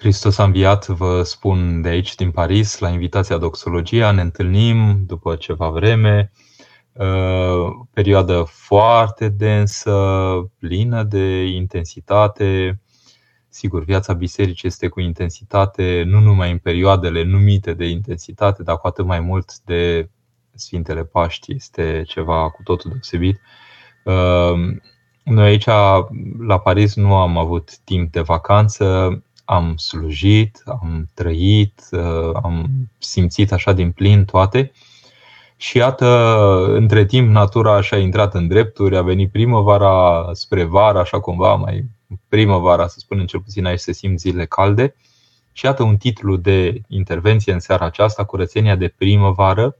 Hristos a înviat, vă spun de aici, din Paris, la invitația Doxologia. Ne întâlnim după ceva vreme, uh, perioadă foarte densă, plină de intensitate. Sigur, viața bisericii este cu intensitate, nu numai în perioadele numite de intensitate, dar cu atât mai mult de Sfintele Paști. Este ceva cu totul deosebit. Uh, noi aici, la Paris, nu am avut timp de vacanță, am slujit, am trăit, uh, am simțit așa din plin toate. Și iată, între timp, natura așa a intrat în drepturi, a venit primăvara spre vară, așa cumva, mai primăvara, să spunem cel puțin aici se simt zile calde. Și iată un titlu de intervenție în seara aceasta, curățenia de primăvară,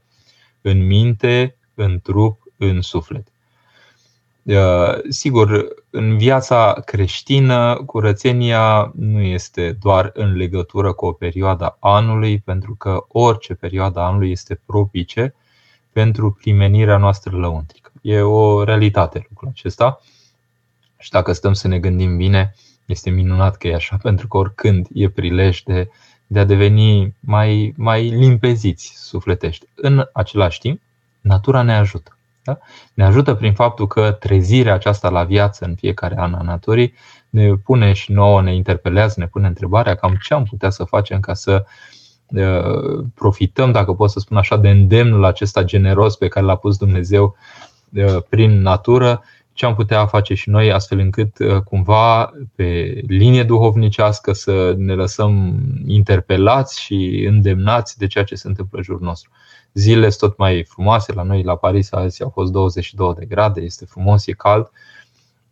în minte, în trup, în suflet. Uh, sigur, în viața creștină, curățenia nu este doar în legătură cu o perioadă anului, pentru că orice perioadă anului este propice pentru primenirea noastră lăuntrică. E o realitate lucrul acesta. Și dacă stăm să ne gândim bine, este minunat că e așa, pentru că oricând e prilej de, de a deveni mai, mai limpeziți sufletești. În același timp, natura ne ajută. Da? Ne ajută prin faptul că trezirea aceasta la viață în fiecare an a naturii ne pune și nouă, ne interpelează, ne pune întrebarea cam ce am putea să facem ca să uh, profităm, dacă pot să spun așa, de îndemnul acesta generos pe care l-a pus Dumnezeu uh, prin natură, ce am putea face și noi astfel încât uh, cumva pe linie duhovnicească să ne lăsăm interpelați și îndemnați de ceea ce se întâmplă în jurul nostru. Zilele sunt tot mai frumoase. La noi, la Paris, azi au fost 22 de grade, este frumos, e cald.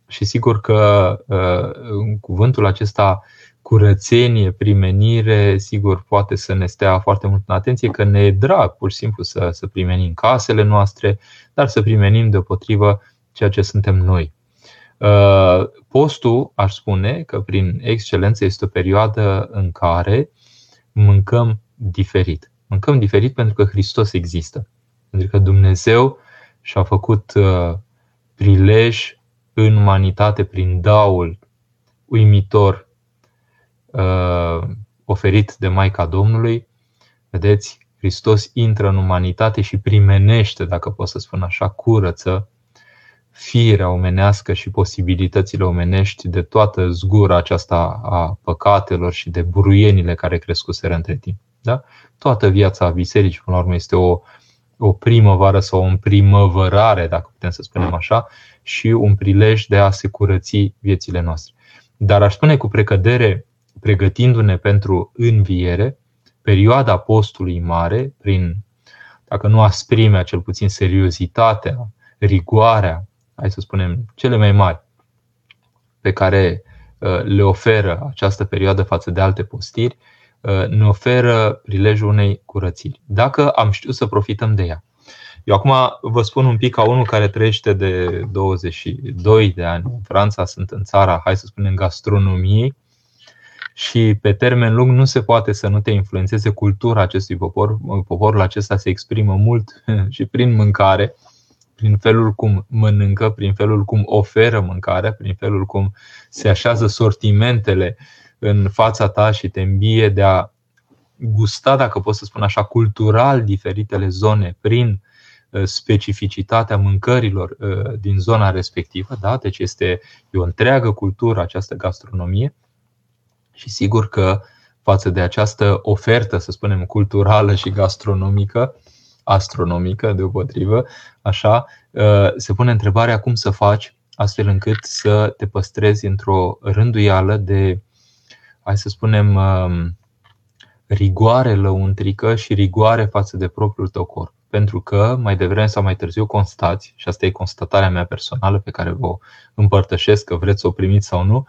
Și sigur că în uh, cuvântul acesta curățenie, primenire, sigur poate să ne stea foarte mult în atenție că ne e drag pur și simplu să, să primenim casele noastre, dar să primenim deopotrivă ceea ce suntem noi. Uh, postul, aș spune că prin excelență este o perioadă în care mâncăm diferit. Mâncăm diferit pentru că Hristos există. Pentru că Dumnezeu și-a făcut uh, prilej în umanitate prin daul uimitor uh, oferit de Maica Domnului. Vedeți, Hristos intră în umanitate și primenește, dacă pot să spun așa, curăță firea omenească și posibilitățile omenești de toată zgura aceasta a păcatelor și de buruienile care crescuseră între timp. Da? Toată viața bisericii, până la urmă, este o, o primăvară sau o împrimăvărare, dacă putem să spunem așa, și un prilej de a se curăți viețile noastre. Dar aș spune cu precădere, pregătindu-ne pentru înviere, perioada postului mare, prin, dacă nu asprimea, cel puțin seriozitatea, rigoarea, hai să spunem, cele mai mari pe care uh, le oferă această perioadă față de alte postiri, Uh, ne oferă prilejul unei curățiri. Dacă am știut să profităm de ea. Eu acum vă spun un pic ca unul care trăiește de 22 de ani în Franța, sunt în țara, hai să spunem, gastronomiei și pe termen lung nu se poate să nu te influențeze cultura acestui popor. Poporul acesta se exprimă mult și prin mâncare, prin felul cum mănâncă, prin felul cum oferă mâncarea, prin felul cum se așează sortimentele uh, în fața ta și te îmbie de a gusta, dacă pot să spun așa, cultural diferitele zone prin uh, specificitatea mâncărilor uh, din zona respectivă. Da? Deci este e o întreagă cultură această gastronomie și sigur că față de această ofertă, să spunem, culturală și gastronomică, astronomică deopotrivă, așa, uh, se pune întrebarea cum să faci astfel încât să te păstrezi într-o rânduială de hai să spunem, um, rigoare lăuntrică și rigoare față de propriul tău corp. Pentru că mai devreme sau mai târziu constați, și asta e constatarea mea personală pe care vă împărtășesc, că vreți să o primiți sau nu,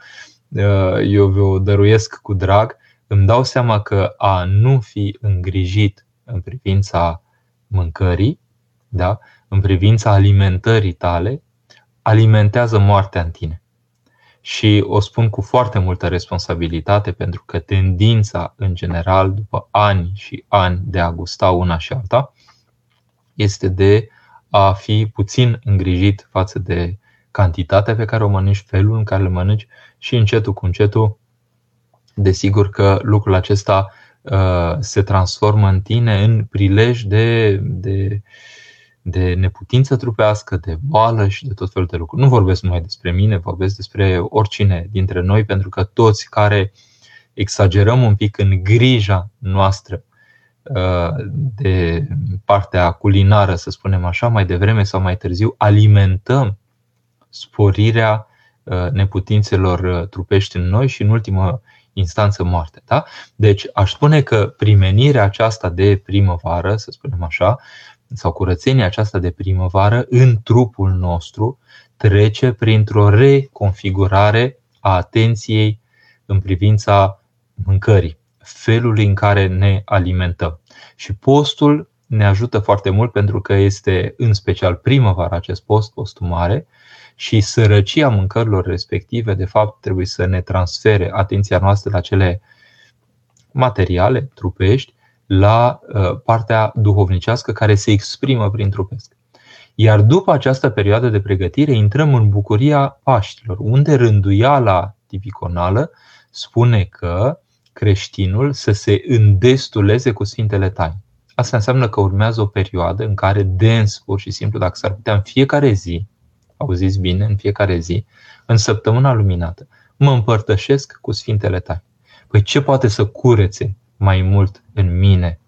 uh, eu vă dăruiesc cu drag, îmi dau seama că a nu fi îngrijit în privința mâncării, da? în privința alimentării tale, alimentează moartea în tine. Și o spun cu foarte multă responsabilitate pentru că tendința, în general, după ani și ani de a gusta una și alta, este de a fi puțin îngrijit față de cantitatea pe care o mănânci, felul în care le mănânci și încetul cu încetul desigur că lucrul acesta uh, se transformă în tine în prilej de, de, de neputință trupească, de boală și de tot felul de lucruri. Nu vorbesc numai despre mine, vorbesc despre oricine dintre noi, pentru că toți care exagerăm un pic în grija noastră uh, de partea culinară, să spunem așa, mai devreme sau mai târziu, alimentăm sporirea uh, neputințelor trupești în noi și, în ultimă instanță moarte. Da? Deci aș spune că primenirea aceasta de primăvară, să spunem așa, sau curățenia aceasta de primăvară în trupul nostru trece printr-o reconfigurare a atenției în privința mâncării, felului în care ne alimentăm. Și postul ne ajută foarte mult pentru că este în special primăvara acest post, postul mare, și sărăcia mâncărilor respective, de fapt, trebuie să ne transfere atenția noastră la cele materiale, trupești, la uh, partea duhovnicească care se exprimă prin trupesc. Iar după această perioadă de pregătire intrăm în bucuria Paștilor, unde rânduiala tipiconală spune că creștinul să se îndestuleze cu Sfintele Taine. Asta înseamnă că urmează o perioadă în care dens, pur și simplu, dacă s-ar putea în fiecare zi, auziți bine, în fiecare zi, în săptămâna luminată, mă împărtășesc cu Sfintele Taine. Păi ce poate să curețe mai mult în mine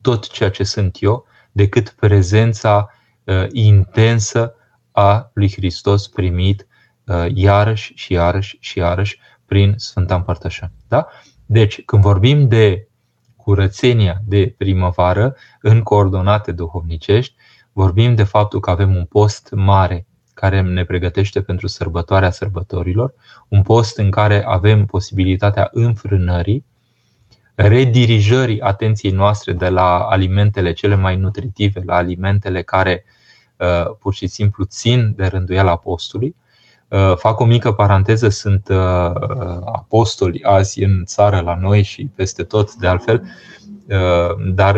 tot ceea ce sunt eu decât prezența uh, intensă a lui Hristos primit uh, iarăși și iarăși și iarăși prin Sfânta Împărtășanie. Da? Deci, când vorbim de curățenia de primăvară în coordonate duhovnicești, vorbim de faptul că avem un post mare care ne pregătește pentru sărbătoarea sărbătorilor, un post în care avem posibilitatea înfrânării, redirijării atenției noastre de la alimentele cele mai nutritive la alimentele care uh, pur și simplu țin de rânduiala postului. Uh, fac o mică paranteză, sunt uh, apostoli azi în țară la noi și peste tot de altfel, dar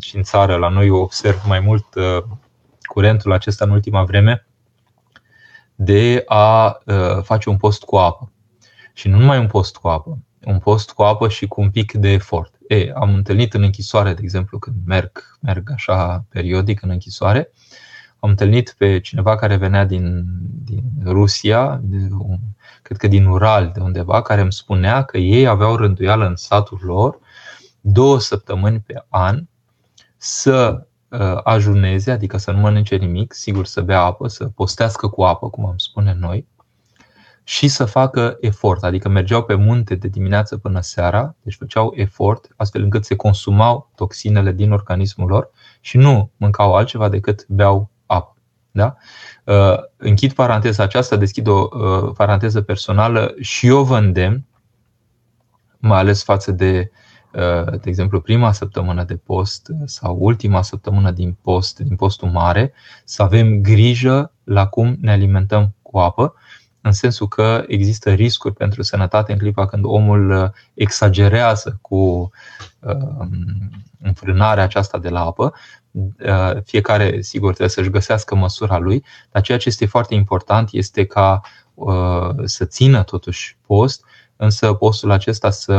și în țară la noi observ mai mult curentul acesta în ultima vreme de a face un post cu apă. Și nu numai un post cu apă, un post cu apă și cu un pic de efort. E, am întâlnit în închisoare, de exemplu, când merg, merg așa periodic în închisoare, am întâlnit pe cineva care venea din, din Rusia, de un, cred că din Ural, de undeva, care îmi spunea că ei aveau rânduială în satul lor două săptămâni pe an să uh, ajuneze, adică să nu mănânce nimic, sigur să bea apă, să postească cu apă, cum am spune noi, și să facă efort, adică mergeau pe munte de dimineață până seara, deci făceau efort astfel încât se consumau toxinele din organismul lor și nu mâncau altceva decât beau apă. Da? Uh, închid paranteza aceasta, deschid o uh, paranteză personală și eu vă îndemn, mai ales față de, uh, de exemplu, prima săptămână de post sau ultima săptămână din post, din postul mare, să avem grijă la cum ne alimentăm cu apă în sensul că există riscuri pentru sănătate în clipa când omul uh, exagerează cu uh, înfrânarea aceasta de la apă. Uh, fiecare, sigur, trebuie să-și găsească măsura lui, dar ceea ce este foarte important este ca să țină totuși post, însă postul acesta să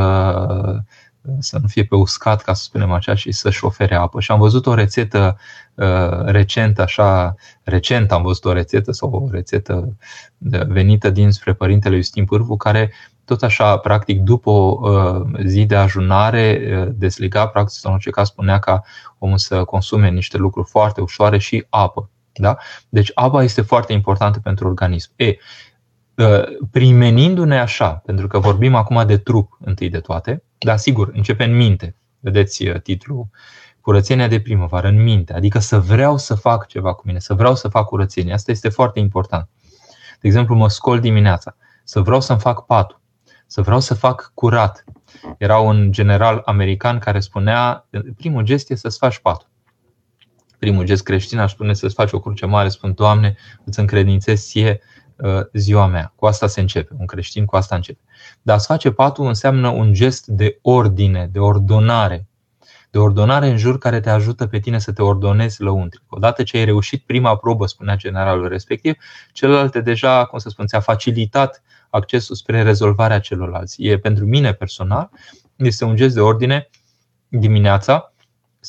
să nu fie pe uscat, ca să spunem așa, și să-și ofere apă. Și am văzut o rețetă uh, recent, așa, recent am văzut o rețetă sau o rețetă venită dinspre Părintele Justin Pârvu, care tot așa, practic, după o uh, zi de ajunare, uh, desliga, practic, sau în orice caz, spunea ca omul să consume niște lucruri foarte ușoare și apă. Da? Deci apa este foarte importantă pentru organism. E, primenindu-ne așa, pentru că vorbim acum de trup întâi de toate, dar sigur, începe în minte. Vedeți uh, titlul Curățenia de primăvară, în minte. Adică să vreau să fac ceva cu mine, să vreau să fac curățenie. Asta este foarte important. De exemplu, mă scol dimineața, să vreau să-mi fac patul, să vreau să fac curat. Era un general american care spunea, primul gest este să-ți faci patul. Primul gest creștin aș spune să-ți faci o cruce mare, spun, Doamne, îți încredințez ție Uh, ziua mea. Cu asta se începe. Un creștin cu asta începe. Dar să face patul înseamnă un gest de ordine, de ordonare. De de ordonare în jur care te ajută pe tine să te ordonezi lăuntric. Odată ce ai reușit prima probă, spunea generalul respectiv, celelalte deja, cum să spun, ți-a facilitat accesul spre rezolvarea celorlalți. E pentru mine personal, este un gest de ordine dimineața,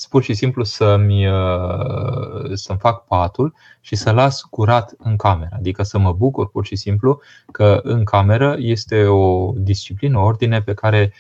pur și simplu să-mi, uh, să-mi fac patul și să las curat în cameră. Adică să mă bucur pur și simplu că în cameră este o disciplină, o ordine pe care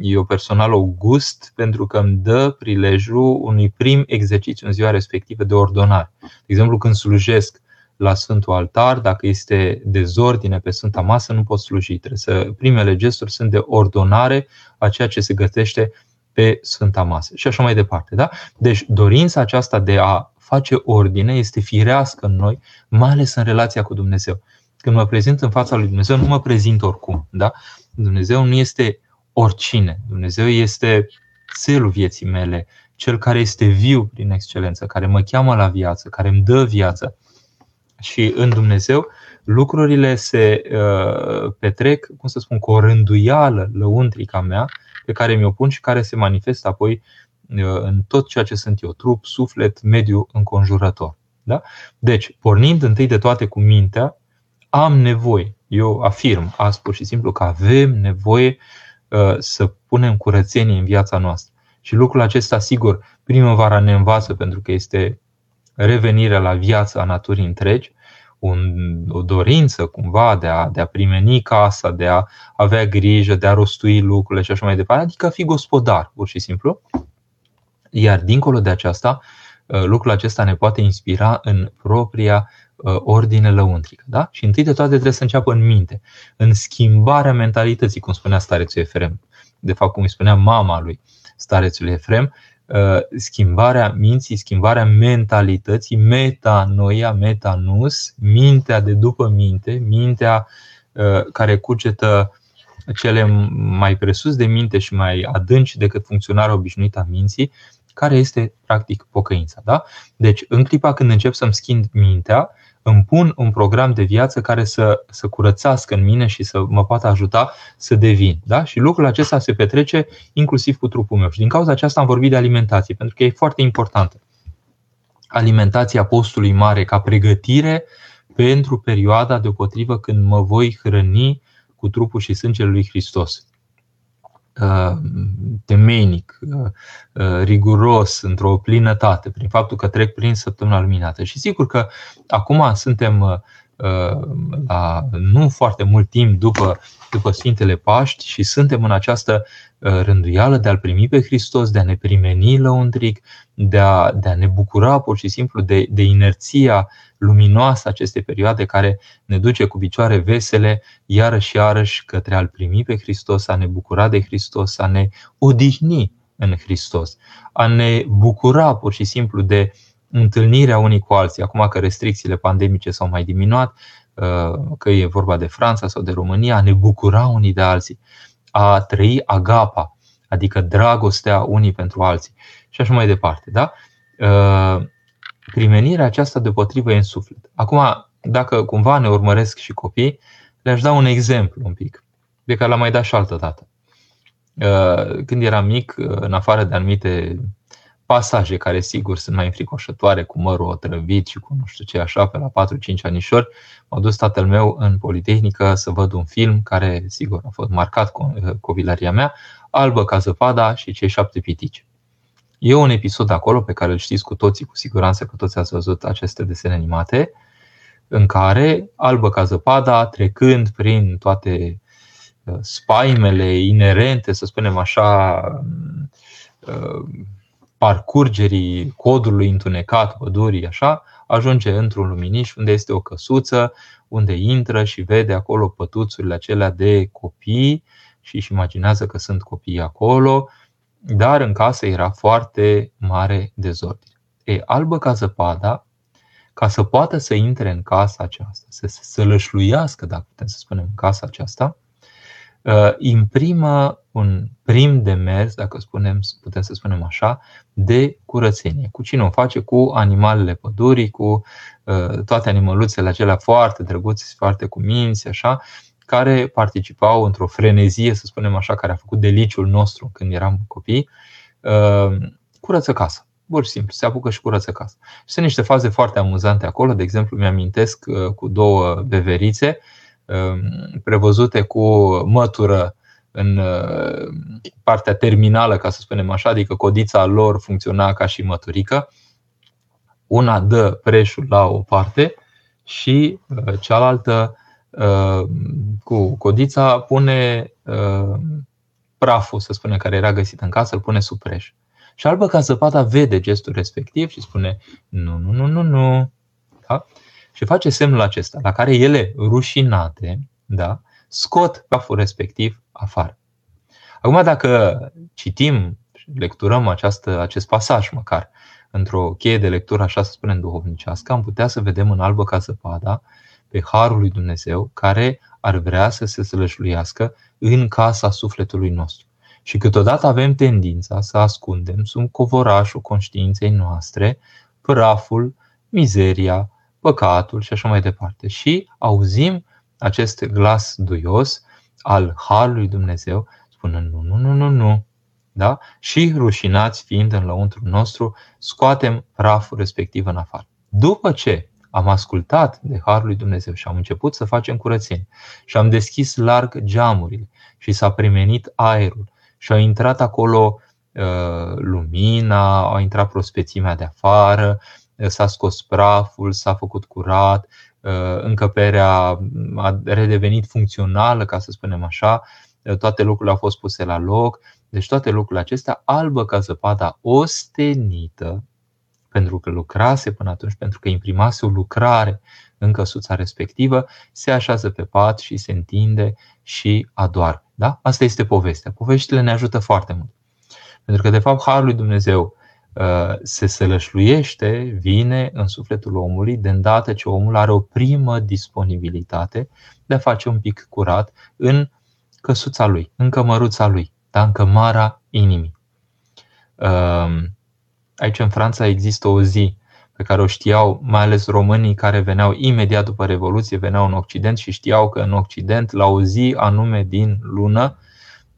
eu personal o gust pentru că îmi dă prilejul unui prim exercițiu în ziua respectivă de ordonare. De exemplu, când slujesc la Sfântul Altar, dacă este dezordine pe Sfânta Masă, nu pot sluji. Trebuie să, primele gesturi sunt de ordonare a ceea ce se gătește pe Sfânta Masă și așa mai departe. Da? Deci dorința aceasta de a face ordine este firească în noi, mai ales în relația cu Dumnezeu. Când mă prezint în fața lui Dumnezeu, nu mă prezint oricum. Da? Dumnezeu nu este oricine. Dumnezeu este țelul vieții mele, cel care este viu prin excelență, care mă cheamă la viață, care îmi dă viață. Și în Dumnezeu lucrurile se uh, petrec, cum să spun, cu o rânduială lăuntrica mea pe care mi-o pun și care se manifestă apoi uh, în tot ceea ce sunt eu, trup, suflet, mediu înconjurător. Da? Deci, pornind întâi de toate cu mintea, am nevoie, eu afirm azi pur și simplu că avem nevoie uh, să punem curățenie în viața noastră. Și lucrul acesta, sigur, primăvara ne învață pentru că este revenirea la viața a naturii întregi, un, o dorință cumva de a, de a primeni casa, de a avea grijă, de a rostui lucrurile și așa mai departe, adică a fi gospodar, pur și simplu. Iar dincolo de aceasta, uh, lucrul acesta ne poate inspira în propria uh, ordine lăuntrică. Da? Și întâi de toate trebuie să înceapă în minte, în schimbarea mentalității, cum spunea starețul Efrem. De fapt, cum îi spunea mama lui starețul Efrem, Uh, schimbarea minții, schimbarea mentalității, metanoia, metanus, mintea de după minte, mintea uh, care cugetă cele mai presus de minte și mai adânci decât funcționarea obișnuită a minții, care este practic pocăința. Da? Deci, în clipa când încep să-mi schimb mintea, îmi pun un program de viață care să, să curățească în mine și să mă poată ajuta să devin. Da? Și lucrul acesta se petrece inclusiv cu trupul meu. Și din cauza aceasta am vorbit de alimentație, pentru că e foarte importantă. Alimentația postului mare ca pregătire pentru perioada deopotrivă când mă voi hrăni cu trupul și sângele lui Hristos. Uh, temeinic, uh, uh, riguros, într-o plinătate, prin faptul că trec prin săptămâna luminată. Și sigur că acum suntem la nu foarte mult timp după, după Sfintele Paști și suntem în această rânduială de a-L primi pe Hristos, de a ne primeni lăuntric, de a, de a ne bucura pur și simplu de, de inerția luminoasă acestei perioade care ne duce cu picioare vesele iarăși și iarăși către a-L primi pe Hristos, a ne bucura de Hristos, a ne odihni în Hristos, a ne bucura pur și simplu de întâlnirea unii cu alții. Acum că restricțiile pandemice s-au mai diminuat, uh, că e vorba de Franța sau de România, a ne bucura unii de alții, a trăi agapa, adică dragostea unii pentru alții și așa mai departe. Da? Uh, primenirea aceasta deopotrivă e în suflet. Acum, dacă cumva ne urmăresc și copii, le-aș da un exemplu un pic, pe care l-am mai dat și altă dată. Uh, când eram mic, uh, în afară de anumite pasaje care sigur sunt mai înfricoșătoare, cu mărul otrăvit și cu nu știu ce așa, pe la 4-5 anișori, m-a dus tatăl meu în Politehnică să văd un film care, sigur, a fost marcat cu uh, copilăria mea, Albă ca zăpada și cei șapte pitici. E un episod acolo pe care îl știți cu toții, cu siguranță că toți ați văzut aceste desene animate, în care, albă ca zăpada, trecând prin toate uh, spaimele inerente, să spunem așa, uh, parcurgerii codului întunecat, pădurii, așa, ajunge într-un luminiș unde este o căsuță, unde intră și vede acolo pătuțurile acelea de copii și își imaginează că sunt copii acolo dar în casă era foarte mare dezordine. E albă ca zăpada, ca să poată să intre în casa aceasta, să se lășluiască, dacă putem să spunem, în casa aceasta, uh, imprimă un prim demers, dacă spunem, putem să spunem așa, de curățenie. Cu cine o face? Cu animalele pădurii, cu uh, toate animăluțele acelea foarte drăguțe, foarte cuminți, așa, care participau într-o frenezie, să spunem așa, care a făcut deliciul nostru când eram copii, curăță casa. Pur și simplu, se apucă și curăță casa. Și sunt niște faze foarte amuzante acolo. De exemplu, mi-amintesc cu două beverițe prevăzute cu mătură în partea terminală, ca să spunem așa, adică codița lor funcționa ca și măturică. Una dă preșul la o parte și cealaltă cu codița pune praful, să spunem, care era găsit în casă, îl pune sub preș. Și albă ca zăpada vede gestul respectiv și spune nu, nu, nu, nu, nu. Da? Și face semnul acesta, la care ele, rușinate, da, scot praful respectiv afară. Acum, dacă citim, lecturăm această, acest pasaj măcar, într-o cheie de lectură, așa să spunem, duhovnicească, am putea să vedem în albă ca zăpada pe Harul lui Dumnezeu care ar vrea să se slășluiască în casa sufletului nostru. Și câteodată avem tendința să ascundem sub covorașul conștiinței noastre praful, mizeria, păcatul și așa mai departe. Și auzim acest glas duios al Harului Dumnezeu spunând nu, nu, nu, nu, nu. Da? Și rușinați fiind în lăuntru nostru, scoatem praful respectiv în afară. După ce am ascultat de Harul lui Dumnezeu și am început să facem curățenie și am deschis larg geamurile și s-a primenit aerul și a intrat acolo uh, lumina, a intrat prospețimea de afară, uh, s-a scos praful, s-a făcut curat, uh, încăperea a redevenit funcțională, ca să spunem așa, toate lucrurile au fost puse la loc, deci toate lucrurile acestea albă ca zăpada ostenită, pentru că lucrase până atunci, pentru că imprimase o lucrare în căsuța respectivă, se așează pe pat și se întinde și adoarme. Da? Asta este povestea. Poveștile ne ajută foarte mult. Pentru că, de fapt, Harul lui Dumnezeu uh, se sălășluiește, vine în sufletul omului de îndată ce omul are o primă disponibilitate de a face un pic curat în căsuța lui, în cămăruța lui, da? în cămara inimii. Uh, Aici în Franța există o zi pe care o știau mai ales românii care veneau imediat după Revoluție, veneau în Occident și știau că în Occident, la o zi anume din lună,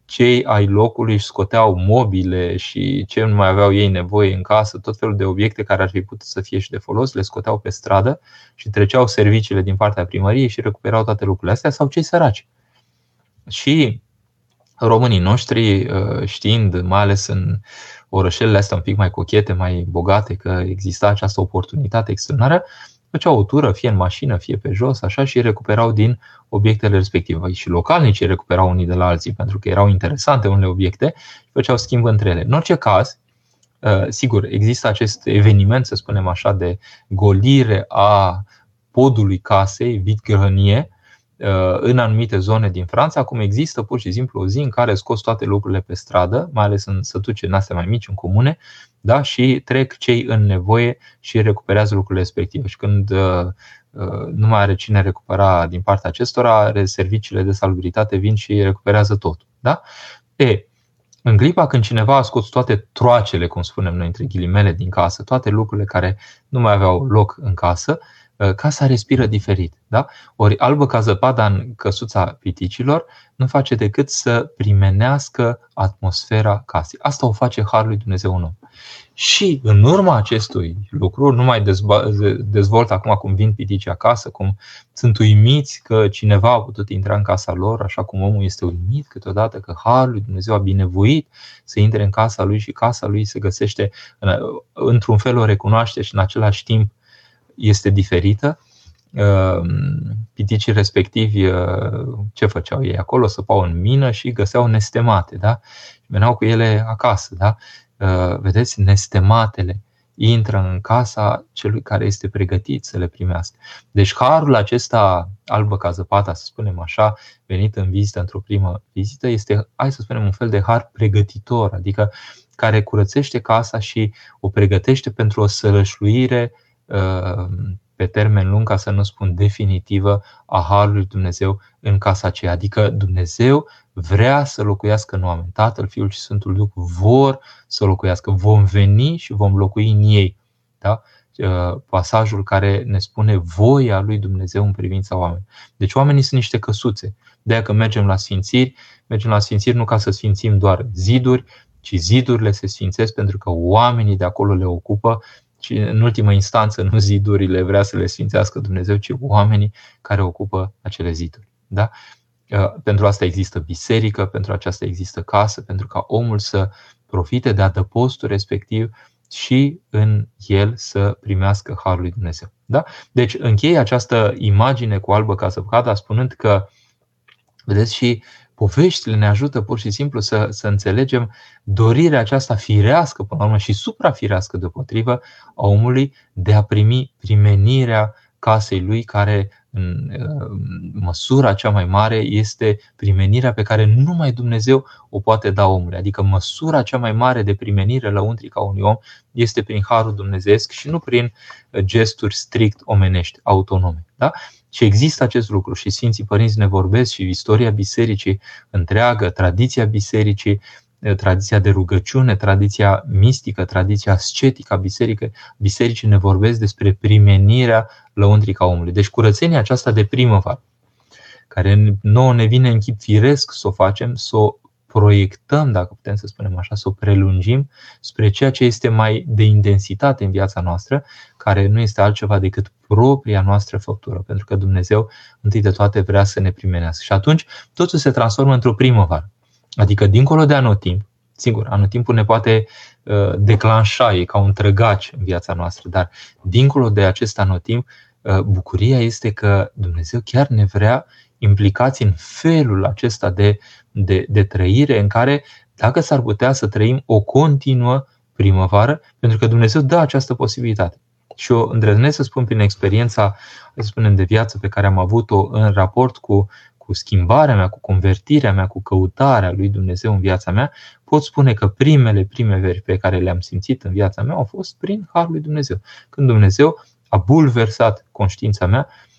cei ai locului își scoteau mobile și ce nu mai aveau ei nevoie în casă, tot felul de obiecte care ar fi putut să fie și de folos, le scoteau pe stradă și treceau serviciile din partea primăriei și recuperau toate lucrurile astea sau cei săraci. Și românii noștri, uh, știind, mai ales în orășelele astea un pic mai cochete, mai bogate, că exista această oportunitate extraordinară, făceau o tură, fie în mașină, fie pe jos, așa, și recuperau din obiectele respective. Și localnicii recuperau unii de la alții, pentru că erau interesante unele obiecte și făceau schimb între ele. În orice caz, uh, sigur, există acest eveniment, să spunem așa, de golire a podului casei, vitgrănie, Uh, în anumite zone din Franța. Acum există pur și simplu o zi în care scos toate lucrurile pe stradă, mai ales în sătuce în astea mai mici, în comune, da? și trec cei în nevoie și recuperează lucrurile respective. Și când uh, uh, nu mai are cine recupera din partea acestora, serviciile de salubritate vin și recuperează totul. Da? E, în clipa când cineva a scos toate troacele, cum spunem noi între ghilimele, din casă, toate lucrurile care nu mai aveau loc în casă, Uh, casa respiră diferit. Da? Ori albă ca zăpada în căsuța piticilor nu face decât să primenească atmosfera casei. Asta o face Harul lui Dumnezeu în om. Și în urma acestui lucru, nu mai dezvolt acum cum vin piticii acasă, cum sunt uimiți că cineva a putut intra în casa lor, așa cum omul este uimit câteodată că Harul lui Dumnezeu a binevoit să intre în casa lui și casa lui se găsește într-un fel o recunoaște și în același timp este diferită. Ehm, piticii respectivi, ce făceau ei acolo? Săpau în mină și găseau nestemate. Da? Veneau cu ele acasă. Da? Vedeți, nestematele intră în casa celui care este pregătit să le primească. Deci harul acesta albă ca zăpata, să spunem așa, venit în vizită într-o primă vizită, este, hai să spunem, un fel de har pregătitor, adică care curățește casa și o pregătește pentru o sălășluire pe termen lung, ca să nu spun definitivă, a Harului Dumnezeu în casa aceea. Adică Dumnezeu vrea să locuiască în oameni. Tatăl, Fiul și Sfântul Duh vor să locuiască. Vom veni și vom locui în ei. Da? Pasajul care ne spune voia lui Dumnezeu în privința oamenilor. Deci oamenii sunt niște căsuțe. De că mergem la sfințiri, mergem la sfințiri nu ca să sfințim doar ziduri, ci zidurile se sfințesc pentru că oamenii de acolo le ocupă și în ultimă instanță nu zidurile vrea să le sfințească Dumnezeu, ci oamenii care ocupă acele ziduri. Da? Uh, pentru asta există biserică, pentru aceasta există casă, pentru ca omul să profite de adăpostul respectiv și în el să primească Harul lui Dumnezeu. Da? Deci încheie această imagine cu albă ca săpcada spunând că, vedeți, și poveștile ne ajută pur și simplu să, să înțelegem dorirea aceasta firească, până la urmă, și suprafirească deopotrivă a omului de a primi primenirea casei lui, care în măsura cea mai mare este primenirea pe care numai Dumnezeu o poate da omului. Adică măsura cea mai mare de primenire la untrica unui om este prin harul dumnezeesc și nu prin gesturi strict omenești, autonome. Da? Și există acest lucru și Sfinții Părinți ne vorbesc și istoria bisericii întreagă, tradiția bisericii, tradiția de rugăciune, tradiția mistică, tradiția ascetică a bisericii, bisericii ne vorbesc despre primenirea lăuntrica omului. Deci curățenia aceasta de primăvară, care nouă ne vine în chip firesc să o facem, să o proiectăm, dacă putem să spunem așa, să o prelungim spre ceea ce este mai de intensitate în viața noastră, care nu este altceva decât propria noastră făptură, pentru că Dumnezeu întâi de toate vrea să ne primenească. Și atunci totul se transformă într-o primăvară. Adică dincolo de anotimp, sigur, anotimpul ne poate uh, declanșa, e ca un trăgaci în viața noastră, dar dincolo de acest anotimp, uh, bucuria este că Dumnezeu chiar ne vrea implicați în felul acesta de, de, de trăire în care, dacă s-ar putea să trăim o continuă primăvară, pentru că Dumnezeu dă această posibilitate. Și o îndrăznesc să spun prin experiența, să spunem, de viață pe care am avut-o în raport cu, cu schimbarea mea, cu convertirea mea, cu căutarea lui Dumnezeu în viața mea, pot spune că primele primeveri pe care le-am simțit în viața mea au fost prin Harul lui Dumnezeu. Când Dumnezeu a bulversat conștiința mea, uh,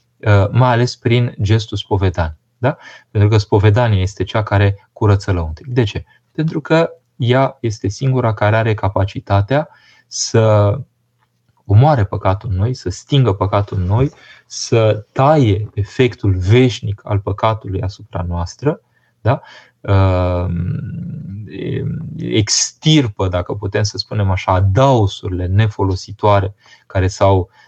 mai ales prin gestul spovedanii. Da? Pentru că spovedania este cea care curăță lăuntric. De ce? Pentru că ea este singura care are capacitatea să omoare păcatul în noi, să stingă păcatul în noi, să taie efectul veșnic al păcatului asupra noastră, da? Ehm, extirpă, dacă putem să spunem așa, adausurile nefolositoare care s-au Uh,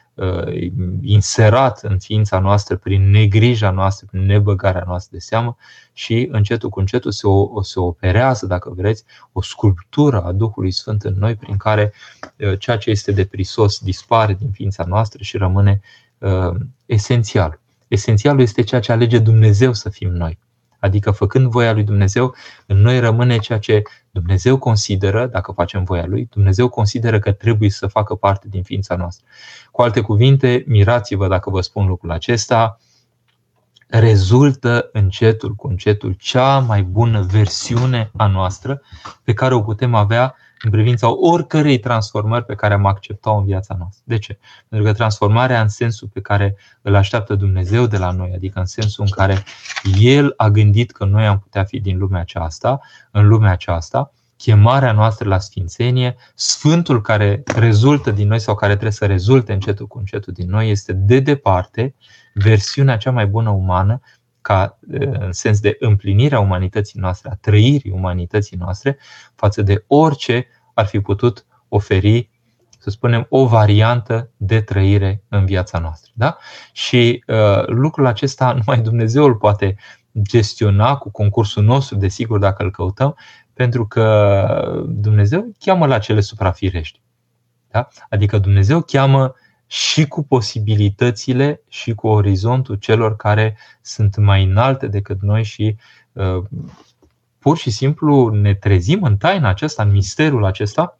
inserat în ființa noastră prin negrija noastră, prin nebăgarea noastră de seamă și încetul cu încetul se, o, se operează, dacă vreți, o sculptură a Duhului Sfânt în noi prin care uh, ceea ce este deprisos dispare din ființa noastră și rămâne uh, esențial. Esențialul este ceea ce alege Dumnezeu să fim noi. Adică făcând voia lui Dumnezeu, în noi rămâne ceea ce Dumnezeu consideră, dacă facem voia lui, Dumnezeu consideră că trebuie să facă parte din ființa noastră. Cu alte cuvinte, mirați-vă dacă vă spun lucrul acesta, rezultă încetul cu încetul cea mai bună versiune a noastră pe care o putem avea în privința oricărei transformări pe care am acceptat-o în viața noastră. De ce? Pentru că transformarea în sensul pe care îl așteaptă Dumnezeu de la noi, adică în sensul în care El a gândit că noi am putea fi din lumea aceasta, în lumea aceasta, chemarea noastră la sfințenie, Sfântul care rezultă din noi sau care trebuie să rezulte încetul cu încetul din noi, este de departe versiunea cea mai bună umană ca în sens de împlinirea umanității noastre, a trăirii umanității noastre, față de orice ar fi putut oferi, să spunem, o variantă de trăire în viața noastră. Da? Și uh, lucrul acesta numai Dumnezeu îl poate gestiona cu concursul nostru, desigur, dacă îl căutăm, pentru că Dumnezeu cheamă la cele suprafirești. Da? Adică Dumnezeu cheamă și cu posibilitățile și cu orizontul celor care sunt mai înalte decât noi și uh, pur și simplu ne trezim în taina aceasta, în misterul acesta,